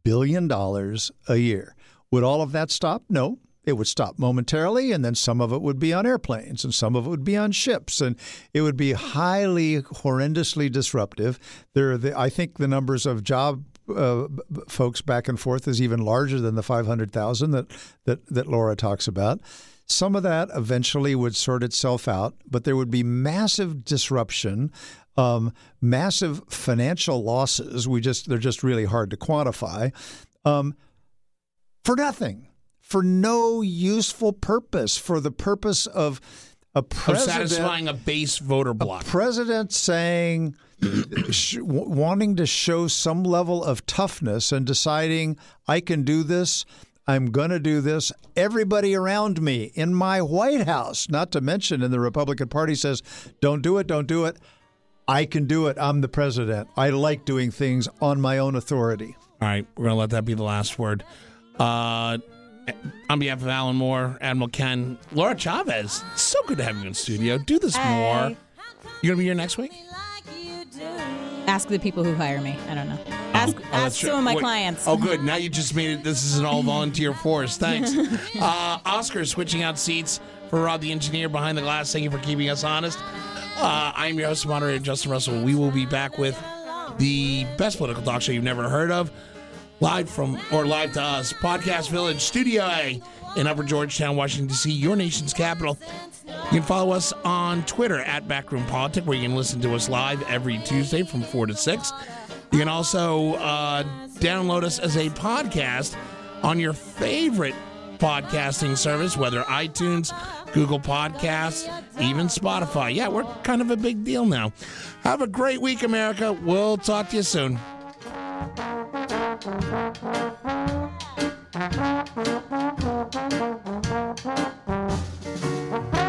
Speaker 2: billion dollars a year. Would all of that stop? No. It would stop momentarily, and then some of it would be on airplanes, and some of it would be on ships, and it would be highly, horrendously disruptive. There, the, I think the numbers of job uh, folks back and forth is even larger than the 500,000 that, that, that Laura talks about. Some of that eventually would sort itself out, but there would be massive disruption um, massive financial losses. We just they're just really hard to quantify um, for nothing, for no useful purpose, for the purpose of a
Speaker 1: Of satisfying a base voter block.
Speaker 2: president saying, sh- wanting to show some level of toughness and deciding, I can do this. I'm going to do this. Everybody around me in my White House, not to mention in the Republican Party, says, don't do it, don't do it. I can do it. I'm the president. I like doing things on my own authority.
Speaker 1: All right, we're gonna let that be the last word. Uh, on behalf of Alan Moore, Admiral Ken, Laura Chavez, so good to have you in studio. Do this more. You're gonna be here next week?
Speaker 4: Ask the people who hire me. I don't know. Ask,
Speaker 1: Oh,
Speaker 4: ask
Speaker 1: true.
Speaker 4: some of my
Speaker 1: Wait.
Speaker 4: clients.
Speaker 1: Oh, good. Now you just made it. This is an all volunteer force. Thanks. Uh, Oscar switching out seats for Rod the engineer behind the glass. Thank you for keeping us honest. Uh, I'm your host, and moderator Justin Russell. We will be back with the best political talk show you've never heard of, live from or live to us, Podcast Village, Studio A in Upper Georgetown, Washington D.C., your nation's capital. You can follow us on Twitter at Backroom Politic, where you can listen to us live every Tuesday from 4 to 6. You can also uh, download us as a podcast on your favorite podcasting service, whether iTunes, Google Podcasts, even Spotify. Yeah, we're kind of a big deal now. Have a great week, America. We'll talk to you soon.
Speaker 5: Thank you.